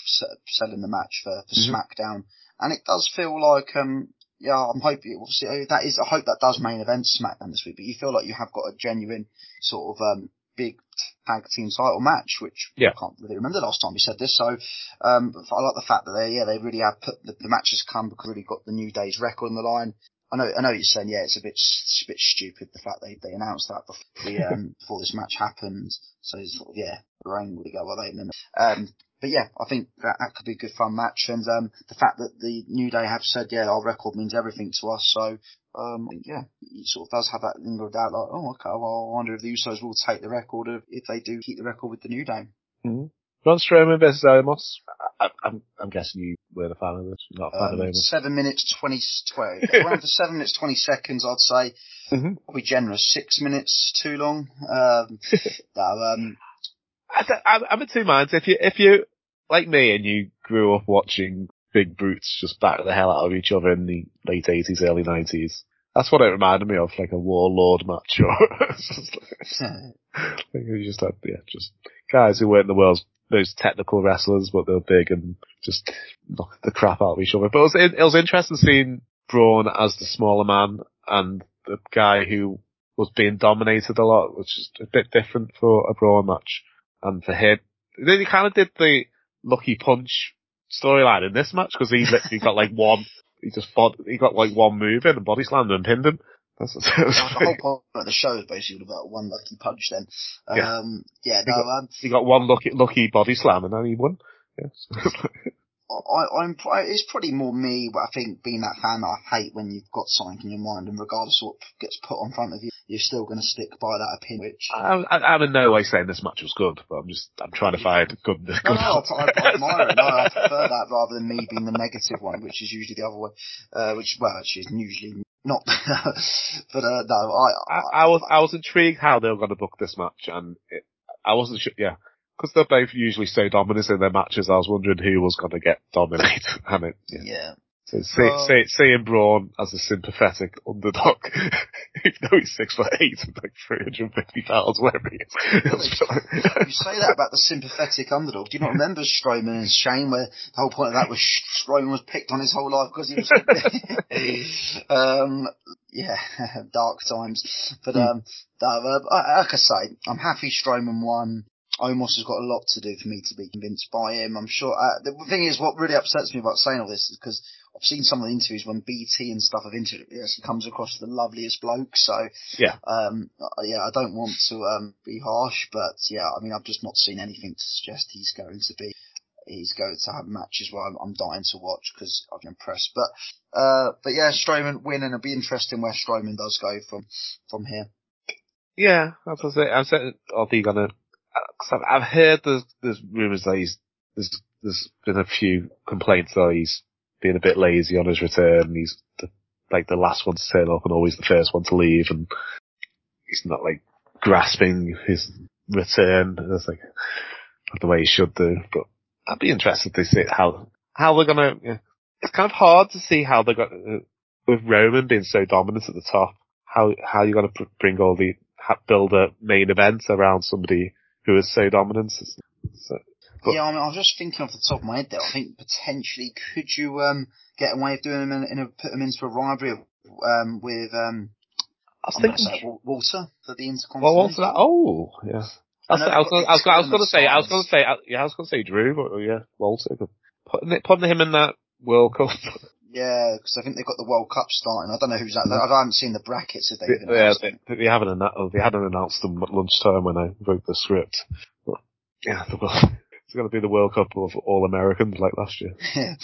selling the match for, for Mhm. SmackDown, and it does feel like um, yeah, I'm hoping obviously uh, that is I hope that does main event SmackDown this week, but you feel like you have got a genuine sort of um big tag team title match, which Yeah. I can't really remember the last time we said this. So um, I like the fact that they yeah they really have put the, the matches come because really got the New Day's record on the line. I know, I know you're saying, yeah, it's a bit, it's a bit stupid the fact they, they announced that before, the, um, before this match happened. So it's sort of, yeah, brain would go, well, they. Um, but yeah, I think that, that could be a good fun match. And, um, the fact that the New Day have said, yeah, our record means everything to us. So, um, yeah, it sort of does have that linger of doubt, like, oh, okay, well, I wonder if the Usos will take the record if they do keep the record with the New Day. Braun Strowman versus Omos. I, I, I'm, I'm guessing you were the fan of this. Not a fan of Um, Omos. seven minutes, 20, 12. It went for seven minutes, 20 seconds, I'd say. Mhm. Probably generous. Six minutes too long. Um, no, um, I, I'm in two minds. If you, if you, like me and you grew up watching big brutes just back the hell out of each other in the late 80s, early 90s, that's what it reminded me of, like a warlord match or, just like, hmm. like you just had, yeah, just guys who weren't the world's most technical wrestlers, but they were big and just knocked the crap out of each other. But it was, it, it was interesting seeing Braun as the smaller man and the guy who was being dominated a lot, which is a bit different for a Braun match. And for him, then he kind of did the lucky punch storyline in this match because he literally got like one, he just fought, he got like one move in and body slammed and pinned him. That's, the whole point of the show is basically about one lucky punch then. Yeah. Um, yeah, He no, got- um, he got one lucky, lucky body slam and then he won. Yeah. I, I'm, it's probably more me, but I think being that fan that I hate when you've got something in your mind and regardless of what gets put on front of you, you're still going to stick by that opinion, which, I, I, I'm in no way saying this match was good, but I'm just, I'm trying to find good, good. No, no, I, I admire it. No, I prefer that rather than me being the negative one, which is usually the other way. Uh, which, well, actually is usually not. but, uh, no, I, I, I was, I was intrigued how they were going to book this match, and it, I wasn't sure. Yeah, because they're both usually so dominant in their matches. I was wondering who was going to get dominated. and it, yeah. yeah. So see, Uh, see, seeing Braun as a sympathetic underdog, even though he's six foot eight and like 350 pounds, whatever he is. it was like- You say that about the sympathetic underdog. Do you not remember Strowman and Shane, where the whole point of that was Strowman was picked on his whole life because he was. um, yeah, dark times. But um, no, uh, like I say, I'm happy Strowman won. Omos has got a lot to do for me to be convinced by him. I'm sure. Uh, the thing is, what really upsets me about saying all this is because I've seen some of the interviews when BT and stuff have interviewed. He comes across as the loveliest bloke. So Yeah. um, uh, yeah, I don't want to um, be harsh, but yeah, I mean, I've just not seen anything to suggest he's going to be. He's going to have matches where I'm, I'm dying to watch because I'm impressed. But uh, but yeah, Strowman win, and it'll be interesting where Strowman does go from from here. Yeah, that's what I say. I'm saying, are they gonna, cause I've, I've heard there's, there's rumours that he's, there's, there's been a few complaints that he's being a bit lazy on his return. He's the, like the last one to turn up and always the first one to leave and he's not like grasping his return. That's like the way he should do, but I'd be interested to see how, how they're gonna, yeah. it's kind of hard to see how they're gonna, uh, with Roman being so dominant at the top, how, how you're gonna bring all the, build a main event around somebody who is so dominant. But- yeah, I, mean, I was just thinking off the top of my head there. I think potentially could you um get away with doing him in, in a put him into a rivalry um with um I was thinking, say Walter for the well, Intercontinental. what's that? Oh, yeah. I was, I know I was, gonna, I was, I was gonna say, I was gonna say, uh, yeah, I was gonna say Drew, but oh, yeah, Walter. Putting, him in that World Cup. Yeah, because I think they've got the World Cup starting. I don't know who's that. I haven't seen the brackets if they've yeah, they, they, haven't announced, they hadn't announced them at lunchtime when I wrote the script. But, yeah, the, it's gonna be the World Cup of all Americans like last year. Yeah.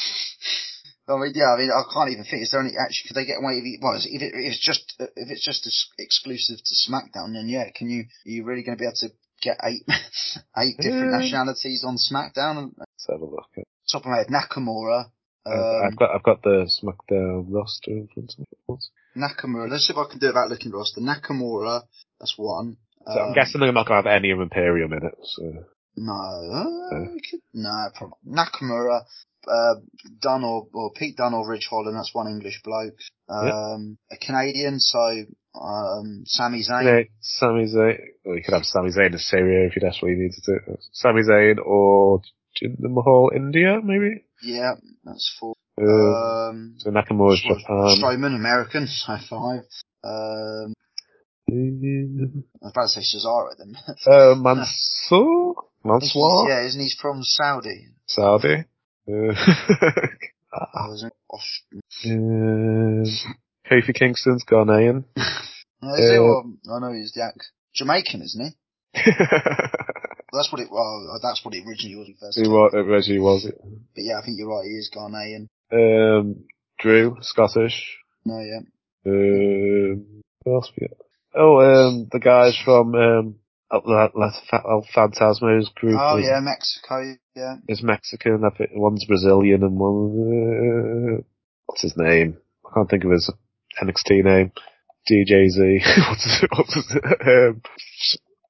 I mean, yeah, I mean, I can't even think. Is there any actually? Could they get away with it? Well, if, it, if it's just if it's just exclusive to SmackDown, then yeah, can you? Are you really going to be able to get eight eight different Yeah. nationalities on SmackDown? Let's have a look. top of my head, Nakamura. I've, Um, I've got I've got the SmackDown roster in front of me. Nakamura. Let's see if I can do without looking roster. Nakamura, that's one. So I'm Um, guessing they're not going to have any of Imperium in it. So. No, could- no, probably Nakamura, uh, Dunne or, or Pete Dunne or Ridge Holland. That's one English bloke. Um, a Canadian, so um, Sami Zayn. Yeah, Sami Zayn. Well, you could have Sami Zayn as Syria if that's what you needed to. Sami Zayn or Jinder Mahal India, maybe? Yeah, that's four. Uh, Um, so Nakamura's Japan. Strowman, American, so five. Um, I was about to say Cesaro then. Uh, Mansoor? Mansoor? yeah, isn't he from Saudi? Saudi? Uh, was uh, Kofi Kingston's Ghanaian. No, is he, Uh, or, I know he's the act. Jamaican, isn't he? That's what it. Well, that's what it originally was. First, Who was, Reggie was it? but yeah, I think you're right. He is Ghanaian. Um, Drew, Scottish. No, yeah. Um, who else we got? Oh, um, the guys from, um, El, El Phantasmo's group Oh yeah, Mexico. Yeah. is Mexican. I think one's Brazilian and one, uh, what's his name? I can't think of his NXT name. DJZ. what's his, what's his, um,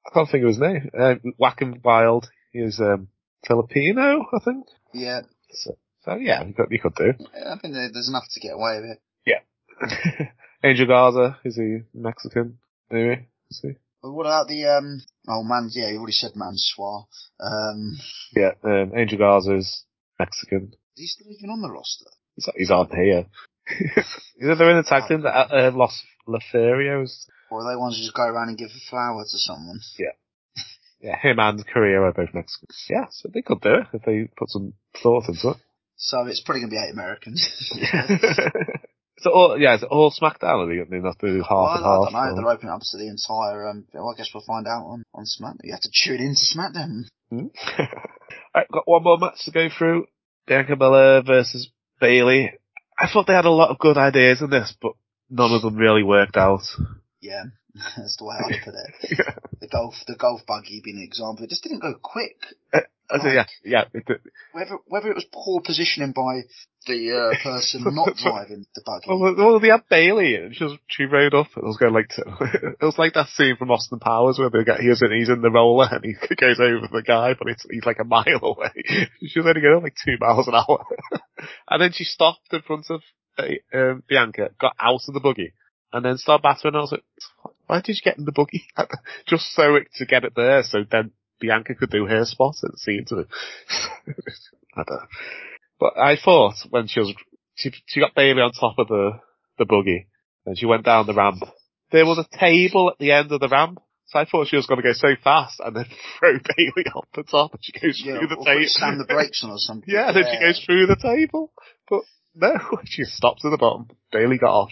I can't think of his name. Um, Joaquin Wilde. He's, um, Filipino, I think. Yeah. So, so yeah, you could, you could do. I think there's enough to get away with it. Yeah. Angel Garza, is he Mexican? Maybe? Is he? What about the um? Oh man, yeah, you already said Mansoor. Um, Yeah, um, Angel Garza is Mexican. is he still even on the roster? He's, he's on here. Either they're in the tag team that uh, Los Lotharios. Or are they ones who just go around and give a flower to someone? Yeah, Yeah, him and Korea are both Mexican. Yeah, so they could do it if they put some thought into it. So it's probably gonna be eight Americans. so all, yeah, it's all SmackDown. Are they, they not do half well, I, and I half? don't know. or- They're opening up to the entire. Um, well, I guess we'll find out on on SmackDown. You have to tune into SmackDown. Hmm? Alright, got one more match to go through. Bianca Belair versus Bayley. I thought they had a lot of good ideas in this, but none of them really worked out. Yeah, that's the way I'd put it. Yeah. The golf, the golf buggy being an example. It just didn't go quick. I said, yeah, yeah. Whether whether it was poor positioning by the uh, person not driving the buggy. well, well, they had Bayley, and she was, she rode up, and I was going like, to, it was like that scene from Austin Powers where the guy, he was in, he's in the roller, and he goes over the guy, but it's, he's like a mile away. She was only going like two miles an hour. and then she stopped in front of, uh, um, Bianca, got out of the buggy, and then started battering, and I was like, why did you get in the buggy? Just so it, to get it there, so then Bianca could do her spot, it seemed to me. I don't know. But I thought when she was, she, she got Bayley on top of the, the buggy, and she went down the ramp. There was a table at the end of the ramp, so I thought she was going to go so fast and then throw Bayley off the top, and she goes yeah, through the table. slam the brakes on or something. Yeah, and then she goes through the table. But no, she stopped at the bottom. Bayley got off.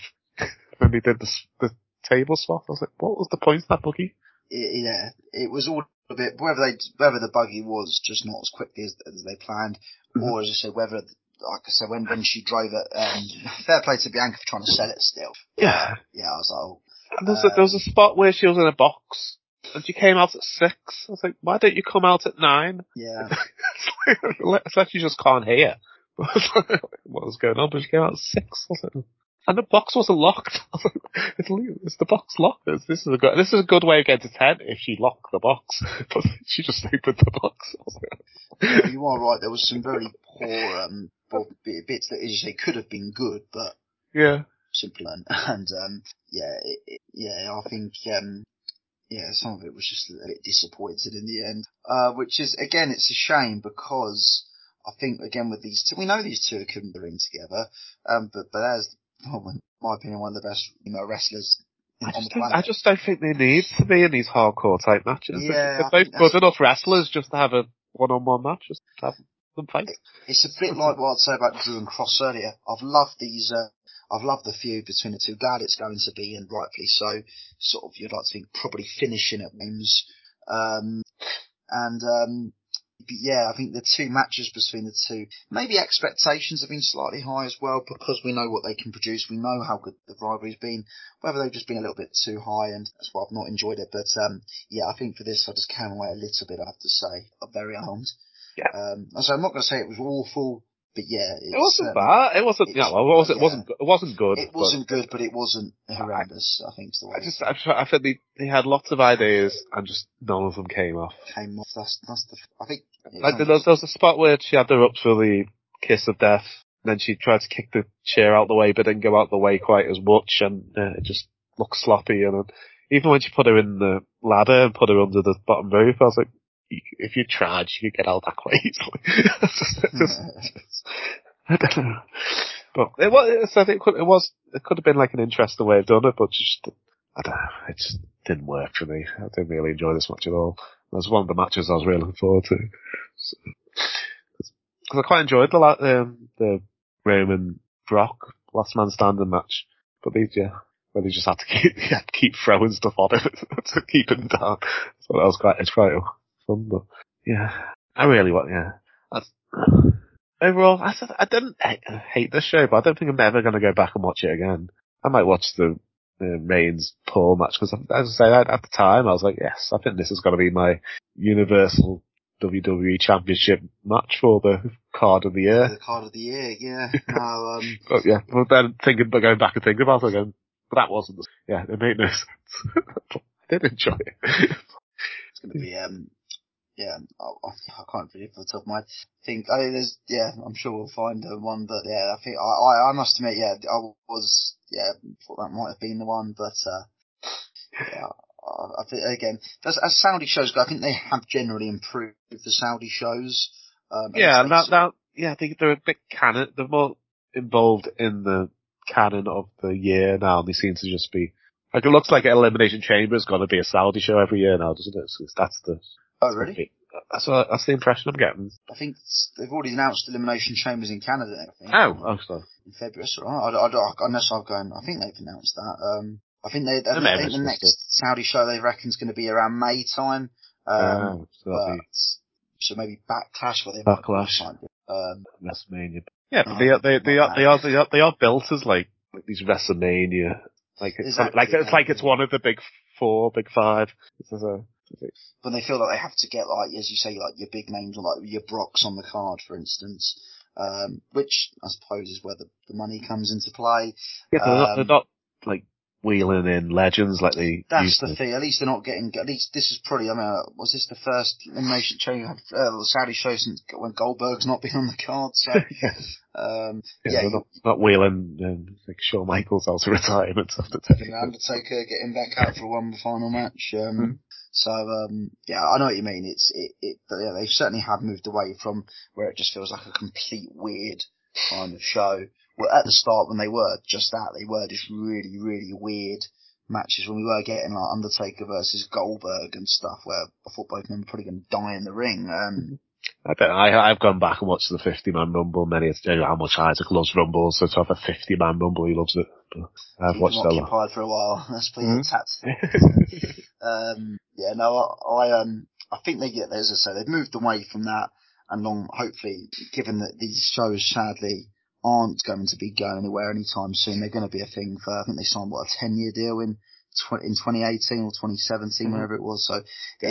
Then they did the, the table swap. I was like, what was the point of that buggy? it, yeah, it was all a bit whether they whether the buggy was just not as quickly as, as they planned, Mm-hmm. or as I said, whether like I said when when she drove it, um, fair play to Bianca for trying to sell it still. Yeah. Yeah, I was like, oh, And there was, a, there was a spot where she was in a box, and she came out at six. I was like, why don't you come out at nine? yeah, it's like you just can't hear. what was going on? But she came out at six. I was like, and the box wasn't locked. I was like, it's, the box locked? This this is a good, this is a good way of getting to ten if she locked the box. But she just opened the box. I was like, Yeah, you are right. There was some very poor um bits that, as you say, could have been good, but yeah. simply and, and um yeah, it, it, yeah, I think um yeah, some of it was just a bit disappointed in the end. Uh, which is again, it's a shame because I think again with these two, we know these two couldn't bring together. Um, but but as well, in my opinion, one of the best you know wrestlers I just. I just don't think they need to be in these hardcore type matches. Yeah, they're I both good enough wrestlers just to have a one-on-one match, just to have them fight. It's a bit like what I'd say about Drew and Kross earlier. I've loved these. Uh, I've loved the feud between the two. Glad it's going to be, and rightfully so. Sort of, you'd like to think probably finishing at Wims. Um, and um, yeah, I think the two matches between the two, maybe expectations have been slightly high as well because we know what they can produce. We know how good the rivalry's been. Whether they've just been a little bit too high, and that's why I've not enjoyed it. But um, yeah, I think for this, I just came away a little bit. I have to say, I'm very unarmed. Yeah. Um, so I'm not going to say it was awful, but yeah, It wasn't bad. It wasn't. Yeah, well, it wasn't. It wasn't. It wasn't good. It wasn't good, but it wasn't horrendous. I think is the way I just, I, I think they, they had lots of ideas and just none of them came off. came off. That's that's the. I think. Like there was, there was a spot where she had her up for the kiss of death, and then she tried to kick the chair out the way, but didn't go out the way quite as much, and uh, it just looked sloppy. And then, even when she put her in the ladder and put her under the bottom rope, I was like, "You- if you tried, you could get out that quite easily. It's just- just- I don't know. But it was, I think it, could, it was, it could have been like an interesting way of doing it, but just, I don't know, it just didn't work for me. I didn't really enjoy this match at all. It was one of the matches I was really looking forward to. So, Cause I quite enjoyed the, um, the Roman Brock last man standing match, but they, yeah, where they just had to keep, yeah, keep throwing stuff on him to keep him down. So that was quite, it's quite fun, but yeah, I really want, yeah. That's, overall, I, said- I didn't hate, hate this show, but I don't think I'm ever going to go back and watch it again. I might watch the, the Reigns Paul match because, as I say, at the time I was like, yes, I think this is going to be my Universal WWE Championship match for the card of the year. the card of the year. Yeah. No. Um. But yeah, but then thinking, but going back and thinking about it again, but that wasn't, the- yeah, it made no sense. I did enjoy it. It's going to be um. Yeah, I, I can't predict off the top of my head. I think I there's yeah, I'm sure we'll find one, but yeah, I think I, I must admit yeah, I was yeah thought that might have been the one, but uh, yeah, I, I think again as, as Saudi shows go, I think they have generally improved the Saudi shows. Um, Yeah, and it's- now, yeah, I think they're a bit canon, they're more involved in the canon of the year now, and they seem to just be, like it looks like Elimination Chamber is gonna be a Saudi show every year now, doesn't it? So that's the, oh really? that's, what, that's the impression I'm getting. I think they've already announced elimination chambers in Canada. I think. Oh, oh, sorry. in February. So I, I, I, unless I've gone, I think they've announced that. Um, I think they, I, think the next Saudi show they reckon is going to be around May time. Um, oh, so but, so maybe backlash Backlash. Um, WrestleMania. Yeah, but they are, they, they are, they are, they are, they are built as like, like these WrestleMania, like it's Exactly, like, it's like it's one of the big four, big five. It's just but they feel like they have to get like, as you say, like your big names or like your Brocks on the card, for instance. Um, which I suppose is where the, the money comes into play. yeah, they're, not, they're Um, not like wheeling in legends like they That's the to. thing. At least they're not getting. At least this is probably. I mean, uh, was this the first elimination show you had? Uh, the Saudi show since when Goldberg's not been on the card. So, um, Yeah, yeah, they're you, not, not wheeling um, like Shawn Michaels out of retirement after ten you know, years. Undertaker getting back out for one final match. Um, Hmm. So, um, yeah, I know what you mean. It's it, it. Yeah, they certainly have moved away from where it just feels like a complete weird kind of show. Well, at the start when they were just that, they were just really, really weird matches when we were getting like Undertaker versus Goldberg and stuff where I thought both men were probably going to die in the ring. Um, I don't know, I, I've gone back and watched the 50 man rumble many, how much Isaac loves rumbles, so to have a 50 man rumble, he loves it. But I've keep watched them a lot. occupied for a while. That's pretty Mhm. tactical. Um, yeah, no, I, I um, I think they get, as I say, they've moved away from that, and long, hopefully, given that these shows sadly aren't going to be going anywhere anytime soon, they're going to be a thing for. I think they signed what a ten year deal in tw- in 2018 or 2017, Mhm. whenever it was. So it,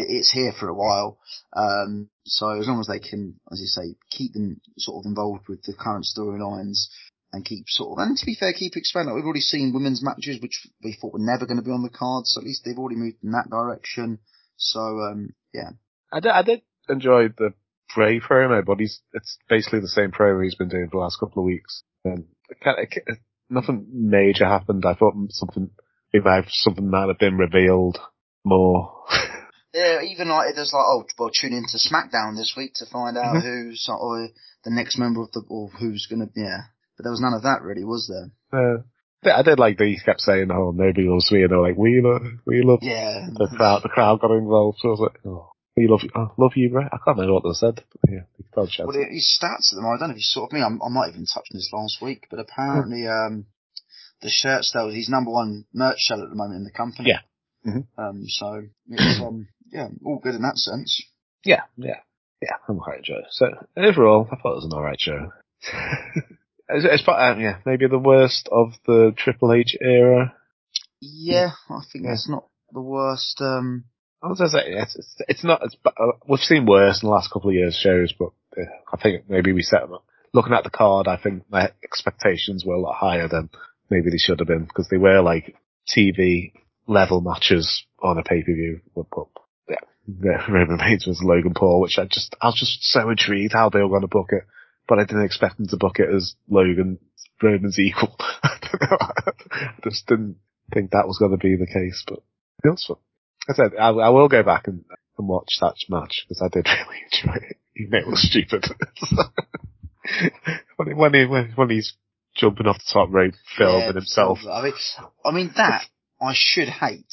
it's here for a while. Um, so as long as they can, as you say, keep them sort of involved with the current storylines and keep sort of, and to be fair, keep expanding. We've already seen women's matches, which we thought were never going to be on the card, so at least they've already moved in that direction. So, um, yeah. I did, I did enjoy the Bray promo, but he's, it's basically the same promo he's been doing for the last couple of weeks. And it it ki- nothing major happened. I thought something, might have, something might have been revealed more. Yeah, even like there's like, oh, well, tune into SmackDown this week to find out Mhm. who's or the next member of the or who's gonna, yeah. But there was none of that really, was there? But I did like that he kept saying, oh, nobody loves me, and they're like, we love, we love Yeah. the crowd, the crowd got involved, so I was like, oh, we love you, oh, love you, Bray. I can't remember what they said, but yeah, Well, his stats at the moment, I don't know if you saw me. I'm, I might have even touched on this last week, but apparently, um, the shirt sales, he's number one merch seller at the moment in the company. Yeah. Mhm. Um, so it's um, yeah, all good in that sense. Yeah, yeah, yeah, I'm quite enjoying it. So, overall, I thought it was an alright show. it's, it's, pro- um, yeah, maybe the worst of the Triple H era. Yeah, I think Yeah. that's not the worst. Um, I was gonna say, it's, it's, it's not, it's, uh, we've seen worse in the last couple of years shows, but uh, I think maybe we set them up. looking at the card, I think my expectations were a lot higher than maybe they should have been because they were like TV level matches on a pay per view. But, yeah, Roman Reigns was Logan Paul, which I just I was just so intrigued how they were going to book it, but I didn't expect him to book it as Logan Roman's equal. I don't know. I just didn't think that was going to be the case, but it was fun. I said I, I will go back and, and watch that match because I did really enjoy it, even it was stupid. when, he, when, he, when, when he's jumping off the top rope, filming Yeah, himself. I mean, I mean that I should hate,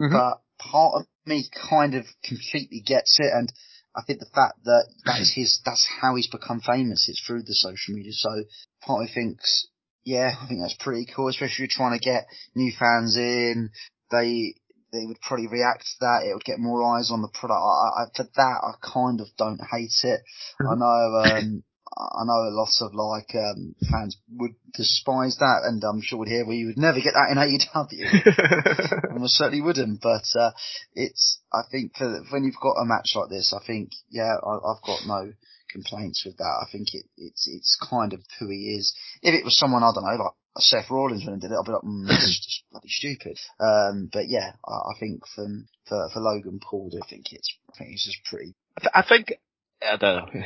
Mhm. but part of me kind of completely gets it, and I think the fact that that is his, that's how he's become famous. It's through the social media. So part of me thinks, yeah, I think that's pretty cool, especially if you're trying to get new fans in. They they would probably react to that. It would get more eyes on the product. I, I, for that, I kind of don't hate it. I know, um, I know a lot of like um, fans would despise that, and I'm sure would hear, well, you would never get that in AEW. I almost certainly wouldn't, but uh, it's. I think for when you've got a match like this, I think yeah, I, I've got no complaints with that. I think it, it's it's kind of who he is. If it was someone I don't know, like Seth Rollins when he did it, I'd be like, mm, this is just bloody stupid. Um, but yeah, I, I think from for for Logan Paul, I think it's I think it's just pretty. I th- I think, I don't know,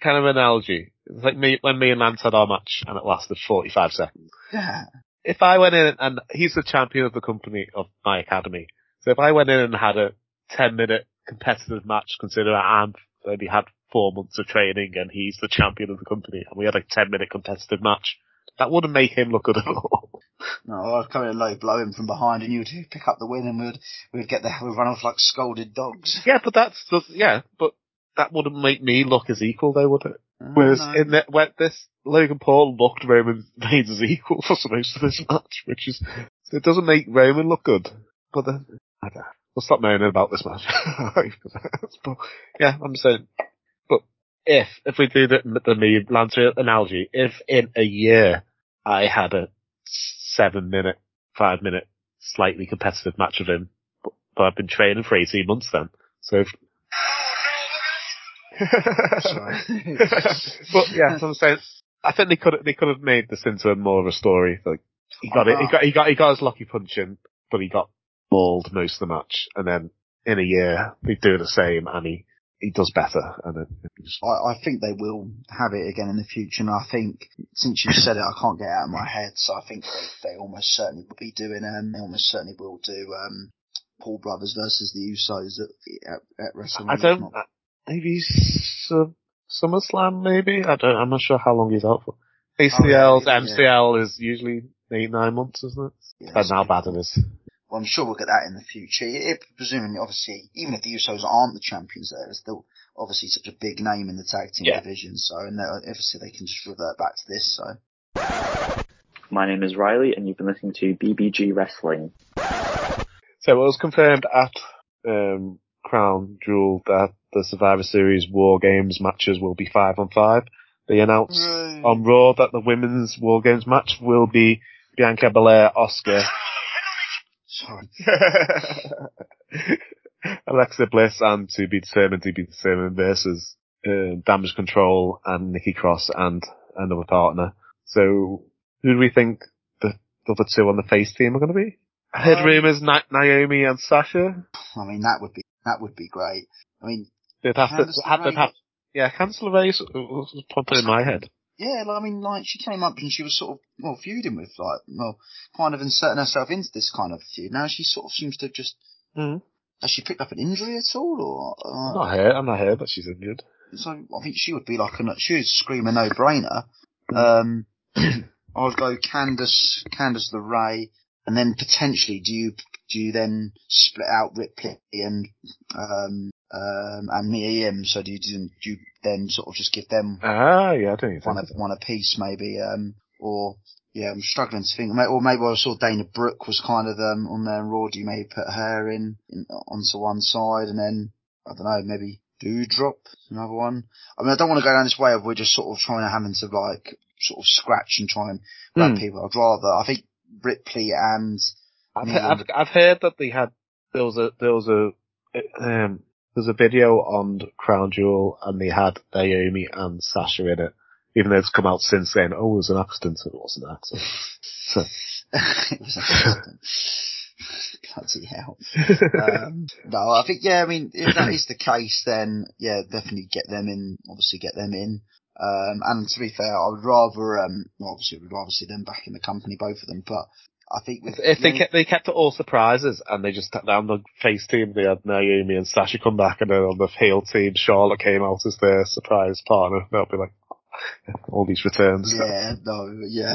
kind of analogy. It's like me, when me and Lance had our match and it lasted 45 seconds. Yeah, If I went in and he's the champion of the company of my academy, so if I went in and had a 10 minute competitive match, considering I'm only had four months of training and he's the champion of the company and we had a 10 minute competitive match, that wouldn't make him look good at all. no, I'd come in low, blow him from behind, and you'd pick up the win, and we'd we'd get there, we'd run off like scolded dogs. yeah, but that's, just- yeah, but that wouldn't make me look as equal though, would it? Oh, Whereas no. in the, when this Logan Paul looked Roman Reigns as equal for most of this match, which is it doesn't make Roman look good. But then I don't know. We'll stop moaning about this match. but yeah, I'm saying. But if if we do the the me Lancer analogy, if in a year I had a seven minute, five minute, slightly competitive match with him, but, but I've been training for eighteen months then. So if. But yeah, so I'm saying, I think they could they could have made this into a more of a story. Like he got it, he got he got he got his lucky punch in, but he got mauled most of the match, and then in a year they do the same, and he he does better, and then I, I think they will have it again in the future, and I think since you said it, I can't get it out of my head. So I think they, they almost certainly will be doing. Um, they almost certainly will do. Um, Paul Brothers versus the Usos at, at, at WrestleMania. I don't maybe Su- SummerSlam maybe I don't I'm not sure how long he's out for. ACLs, Oh, yeah, yeah. MCL is usually eight nine months, isn't it? Yeah, Depends how bad it is. Well, I'm sure we'll get that in the future. It, presumably, obviously, even if the Usos aren't the champions, there, they're still obviously such a big name in the tag team Yeah. division. So, and obviously, they can just revert back to this. So, My name is Riley, and you've been listening to BBG Wrestling. So it was confirmed at um, Crown Jewel that the Survivor Series War Games matches will be five on five. They announced on Raw that the women's War Games match will be Bianca Belair, Oscar, sorry. Alexa Bliss, and to be determined to be determined versus uh, Damage Control and Nikki Cross and another partner. So who do we think the, the other two on the face team are going to be? I heard Um, rumours Na- Naomi and Sasha. I mean, that would be that would be great. I mean, They'd have to, have, they'd have, yeah, Cancel was popping in my head. yeah, I mean, like she came up and she was sort of well feuding with like well, kind of inserting herself into this kind of feud. Now she sort of seems to have just Mm. has she picked up an injury at all, or uh, not heard, I'm not heard that she's injured. so I think she would be like a she would scream a no brainer. Um, I would go Candice, Candice LeRae, and then potentially do you do you then split out Ripley and um um and Mia Yim? So do you do you then sort of just give them Ah, yeah, I don't one a, one a piece maybe um or yeah I'm struggling to think or maybe I saw Dana Brooke was kind of um on there and Raw. Do you maybe put her in, in onto one side and then I don't know maybe do drop another one. I mean I don't want to go down this way of we're just sort of trying to having to like sort of scratch and try and grab Hmm. people. I'd rather I think Ripley and I've, Yeah. I've, I've heard that they had, there was a, there was a, um, there's a video on Crown Jewel and they had Naomi and Sasha in it Even though it's come out since then. oh, it was an accident, it wasn't an accident. So, it was an accident. Bloody hell. um, no, I think, yeah, I mean, if that is the case, then, yeah, definitely get them in, obviously get them in. Um, and to be fair, I would rather, um, well, obviously, I would rather see them back in the company, both of them, but I think with, if they kept, they kept it all surprises and they just, on the face team, they had Naomi and Sasha come back and then on the heel team, Charlotte came out as their surprise partner. They'll be like, all these returns. yeah, no, yeah.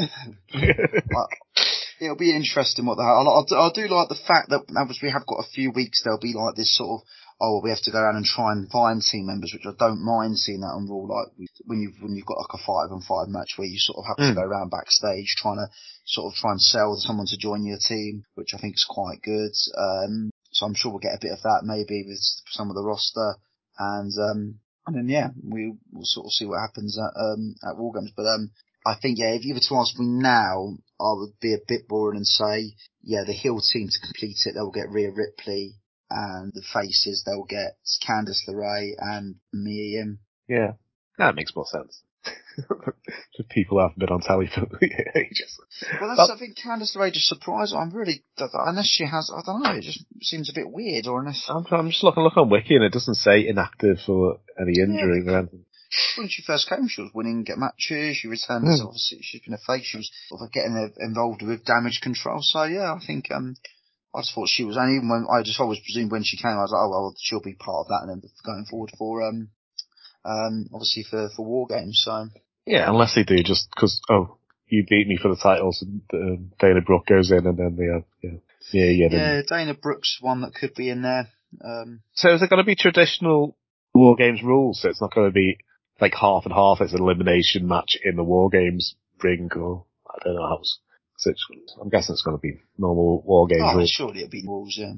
It'll be interesting what the I, I, do- I do like the fact that as we have got a few weeks, there'll be like this sort of oh well, we have to go around and try and find team members, which I don't mind seeing that on Raw. Like when you've when you've got like a five on five match where you sort of have to Mm. go around backstage trying to sort of try and sell someone to join your team, which I think is quite good. Um, so I'm sure we'll get a bit of that maybe with some of the roster, and um, and then yeah, we will sort of see what happens at um at War Games. But um, I think yeah, if you were to ask me now, I would be a bit boring and say yeah, the heel team to complete it, they'll get Rhea Ripley, and the faces they'll get Candice LeRae and Mia Yim. Yeah. That makes more sense. Just people haven't been on telly for ages. Well, that's Well- I think Candice LeRae just surprised. I'm really unless she has, I don't know. It just seems a bit weird, or unless I'm, I'm just looking, look on Wiki and it doesn't say inactive for any injury or anything. when she first came, she was winning get matches. She returned as Hmm. obviously she's been a face. She was sort of getting involved with damage control. So yeah, I think um, I just thought she was. And even when I just always presumed when she came, I was like, oh well, she'll be part of that, and then going forward for um, um, obviously for for war games. So Yeah, unless they do just because, oh, you beat me for the titles and um, Dana Brooke goes in and then they have, yeah, yeah, yeah. yeah, Dana Brooke's one that could be in there. Um, So is it going to be traditional War Games rules? So it's not going to be like half and half. It's an elimination match in the War Games ring or I don't know how it's, so I'm guessing it's going to be normal War Games oh, rules. surely it'll be rules. Yeah.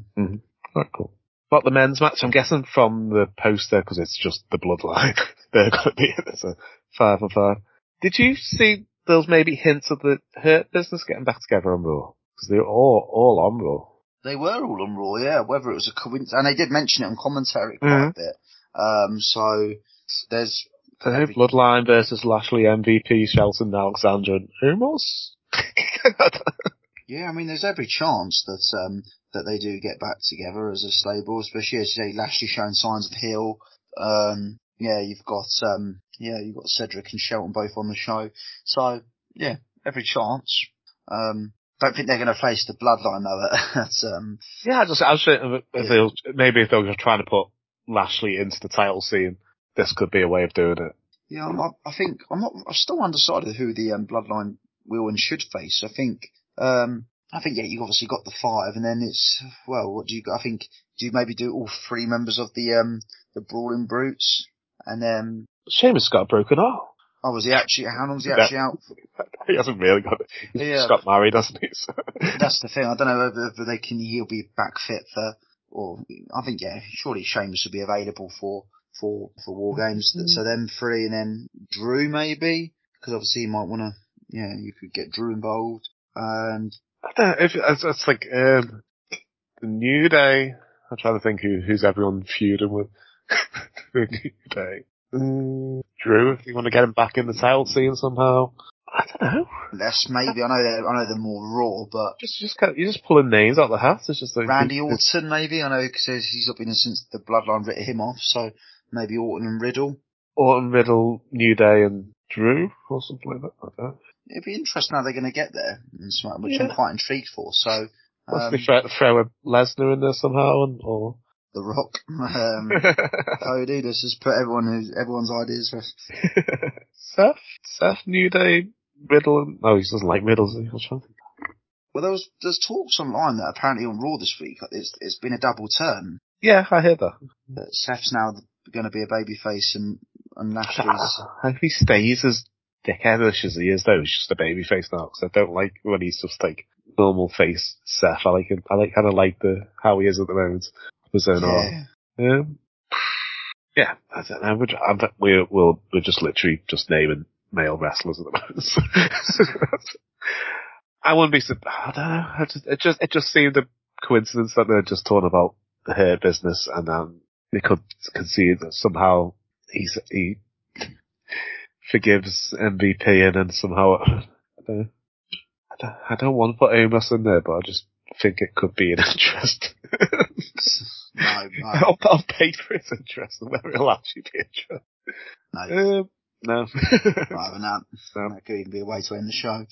Right, cool. But the men's match, I'm guessing from the poster, because it's just the bloodline, they're going to be in it, so five and five. Did you see those maybe hints of the Hurt business getting back together on Raw? Because they're all, all on Raw. They were all on Raw, yeah. Whether it was a coincidence, and they did mention it on commentary quite a Mhm. bit. Um, so there's So Bloodline versus Lashley, MVP, Shelton, Alexander, and Omos? Yeah, I mean, there's every chance that um, that they do get back together as a stable, especially as you say, Lashley showing signs of heel. Um, yeah, you've got um, yeah, you've got Cedric and Shelton both on the show, so yeah, every chance. Um, don't think they're going to face the Bloodline though. At, um, yeah, I just, I was thinking if they'll, maybe if they were trying to put Lashley into the title scene, this could be a way of doing it. yeah, I'm, I I think I'm not. I'm still undecided who the um, Bloodline will and should face. I think. Um, I think yeah, you've obviously got the five, and then it's well, what do you? I think do you maybe do all three members of the um the Brawling Brutes, and then Sheamus got a broken arm. oh, was he actually? How long's he actually out? He hasn't really got it. He's Yeah. got married, hasn't he? So- That's the thing. I don't know whether, they can. He'll be back fit for, or I think yeah, surely Sheamus will be available for for for War Games. So them three, and then Drew maybe because obviously you might want to. Yeah, you could get Drew involved, and I don't know if it's, it's like um, the New Day. I'm trying to think who who's everyone feuding with. the New Day. Mm, Drew, if you want to get him back in the title scene somehow. I don't know. That's maybe I know they're I know they're more raw, but Just just you're just pulling names out of the hat. It's just like Randy Orton maybe I know because he's not been in since the Bloodline writ him off, so maybe Orton and Riddle. Orton, Riddle, New Day, and Drew or something like that. I don't know. It'd be interesting how they're going to get there, and so- which I'm quite intrigued for. So Unless um, they throw, throw a Lesnar in there somehow, and or The Rock, um, Cody. Let's just put everyone who's everyone's ideas first. Seth, Seth, New Day, Riddle. And, no, he doesn't like Riddle. does he? I'm trying to think. Well, there was there's talks online that apparently on Raw this week it's it's been a double turn. Yeah, I hear that. That Seth's now going to be a babyface and and Lashley's. I hope he stays as dickheadish as he is though. He's just a baby face now because I don't like when he's just like normal face Seth. I like him. I like kind of like the how he is at the moment. Own. Yeah. Um, yeah, I don't know. We're, I'm, we're, we'll, we're just literally just naming male wrestlers at the moment. I wouldn't be, I don't know. I just, it just, it just seemed a coincidence that they're just talking about the hair business and um, they could concede that somehow he's, he forgives MVP and then somehow, I don't, I don't, I don't want to put Omos in there, but I just think it could be an interest. No, no, I'll, I'll pay for his interest and whether it'll actually be interest. no. Um, no. Rather than that, No. that could even be a way to end the show.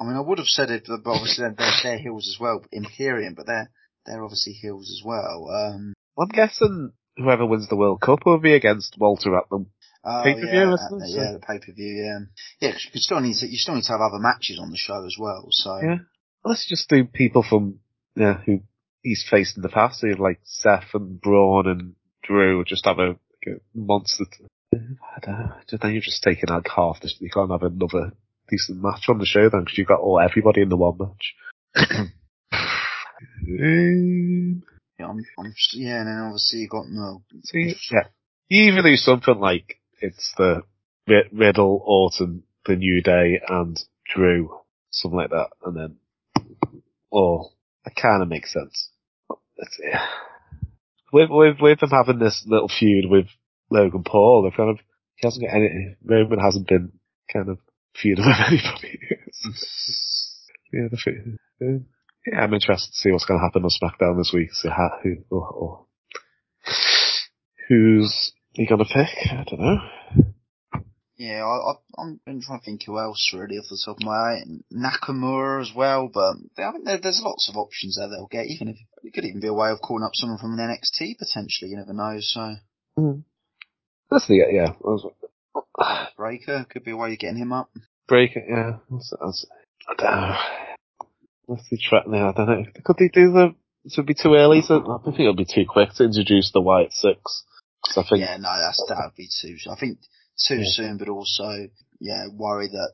I mean, I would have said it, but obviously they're, they're, heels as well, Imperium, but they're they're obviously heels as well. Um, I'm guessing whoever wins the World Cup will be against Walter at the oh, Pay-per-view, yeah, isn't uh, it? yeah, the pay per view, yeah, yeah. 'cause you still need to you still need to have other matches on the show as well. So Yeah. Let's just do people from yeah who he's faced in the past, so like Seth and Braun and Drew. Just have a, like a monster. T- I don't know. Just then you're just taking out half this. You can't have another decent match on the show then because you've got all everybody in the one match. um, yeah, I'm, I'm yeah, and then obviously you got no. see, yeah, you either do something like it's the Ri- Riddle, Orton, the New Day, and Drew, something like that, and then, or it kind of makes sense. With, with, with them having this little feud with Logan Paul, they've kind of, he hasn't got any, Roman hasn't been kind of feuding with anybody. yeah, the, fe- um, yeah, I'm interested to see what's going to happen on SmackDown this week. See how, who, or, or who's he going to pick? I don't know. Yeah, I, I, I'm been trying to think who else really off the top of my head. Nakamura as well, but I think there, there's lots of options there they'll get. Even if it could even be a way of calling up someone from an NXT potentially. You never know. So hmm. That's the yeah. Was- Breakker could be a way of getting him up. Breakker, yeah. That's, that's, I don't know. What's the track now? I don't know. Could they do the? So it'd be too early. So I think it'll be too quick to introduce the White Six. I think Yeah, no, that's that would be too. I think too Yeah. soon, but also yeah, worry that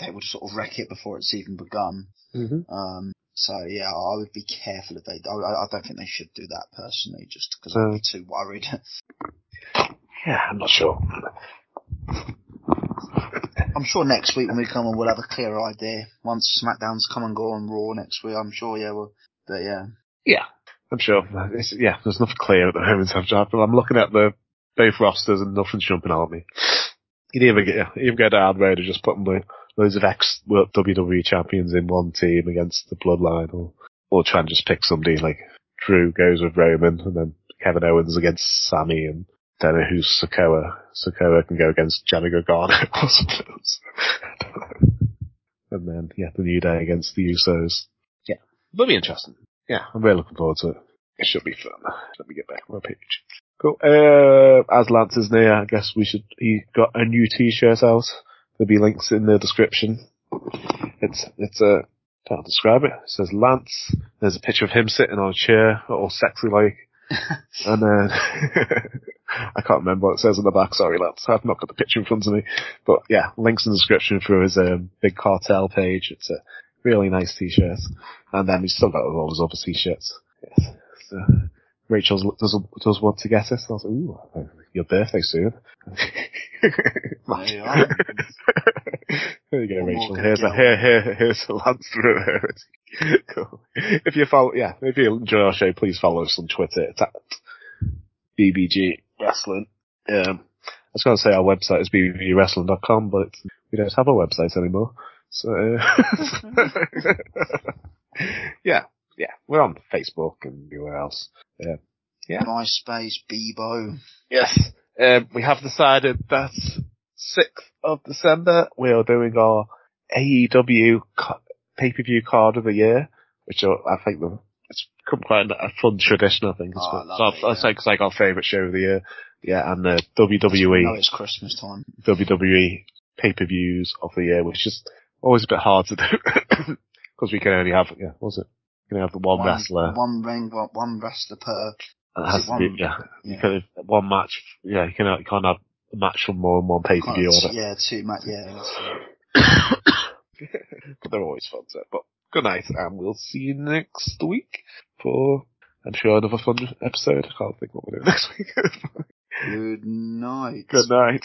they would sort of wreck it before it's even begun. Mhm. Um, so yeah, I would be careful if they. I, I don't think they should do that personally, just because I'd be too worried. yeah, I'm not sure. I'm sure next week when we come on, we'll have a clearer idea. Once SmackDown's come and go on Raw next week, I'm sure. Yeah, well, but yeah, Yeah, I'm sure. It's, yeah, there's nothing clear at the moment. Trying- I'm looking at the both rosters and nothing's jumping out at me. You'd either get, you either go down the road of just putting lo- loads of ex WWE champions in one team against the Bloodline, or or try and just pick somebody like Drew goes with Roman, and then Kevin Owens against Sammy, and don't know who's Sikoa. Sikoa can go against Johnny Gargano or something and then yeah, the New Day against the Usos. Yeah, it'll be interesting. Yeah, I'm really looking forward to it. It should be fun. Let me get back on my page. Cool. Uh, as Lance is near, I guess we should, he got a new t-shirt out. There'll be links in the description. It's, it's a, can't describe it. It says Lance. There's a picture of him sitting on a chair, all sexy like. and then, I can't remember what it says on the back, sorry Lance. I've not got the picture in front of me. But yeah, links in the description for his, um, big cartel page. It's a really nice t-shirts. And then he's still got all those other t-shirts. Yes. So, Rachel does, does want to get it. I was like, ooh, your birthday soon. There you are. there you go, more Rachel. Here's a, here, here, here's a Lance through Cool. If you follow, yeah, if you enjoy our show, please follow us on Twitter. It's at BBG Wrestling. Um, I was going to say our website is bbgwrestling.com, but it's, we don't have a website anymore. So, uh, yeah, yeah, we're on Facebook and everywhere else. Yeah. Yeah. MySpace, Bebo. Yes. Um, we have decided that 6th of December we are doing our AEW pay-per-view card of the year, which are, I think the, it's become quite a fun tradition, I think. It's, Oh, I our- it, yeah. it's like, our favourite show of the year. Yeah, and the WWE, it's Christmas time. WWE pay-per-views of the year, which is always a bit hard to do. Because we can only have, yeah, was it? We can only have the one, wrestler. One ring, one, one wrestler per. It is has it to be, one- yeah. You can have one match, yeah, you, can, uh, you can't have a match from more than one pay-per-view Kind on of- it. yeah, two match. Yeah, but they're always fun. So, but good night, and we'll see you next week for I'm sure another fun episode. I can't think what we're doing next week. good night. good night.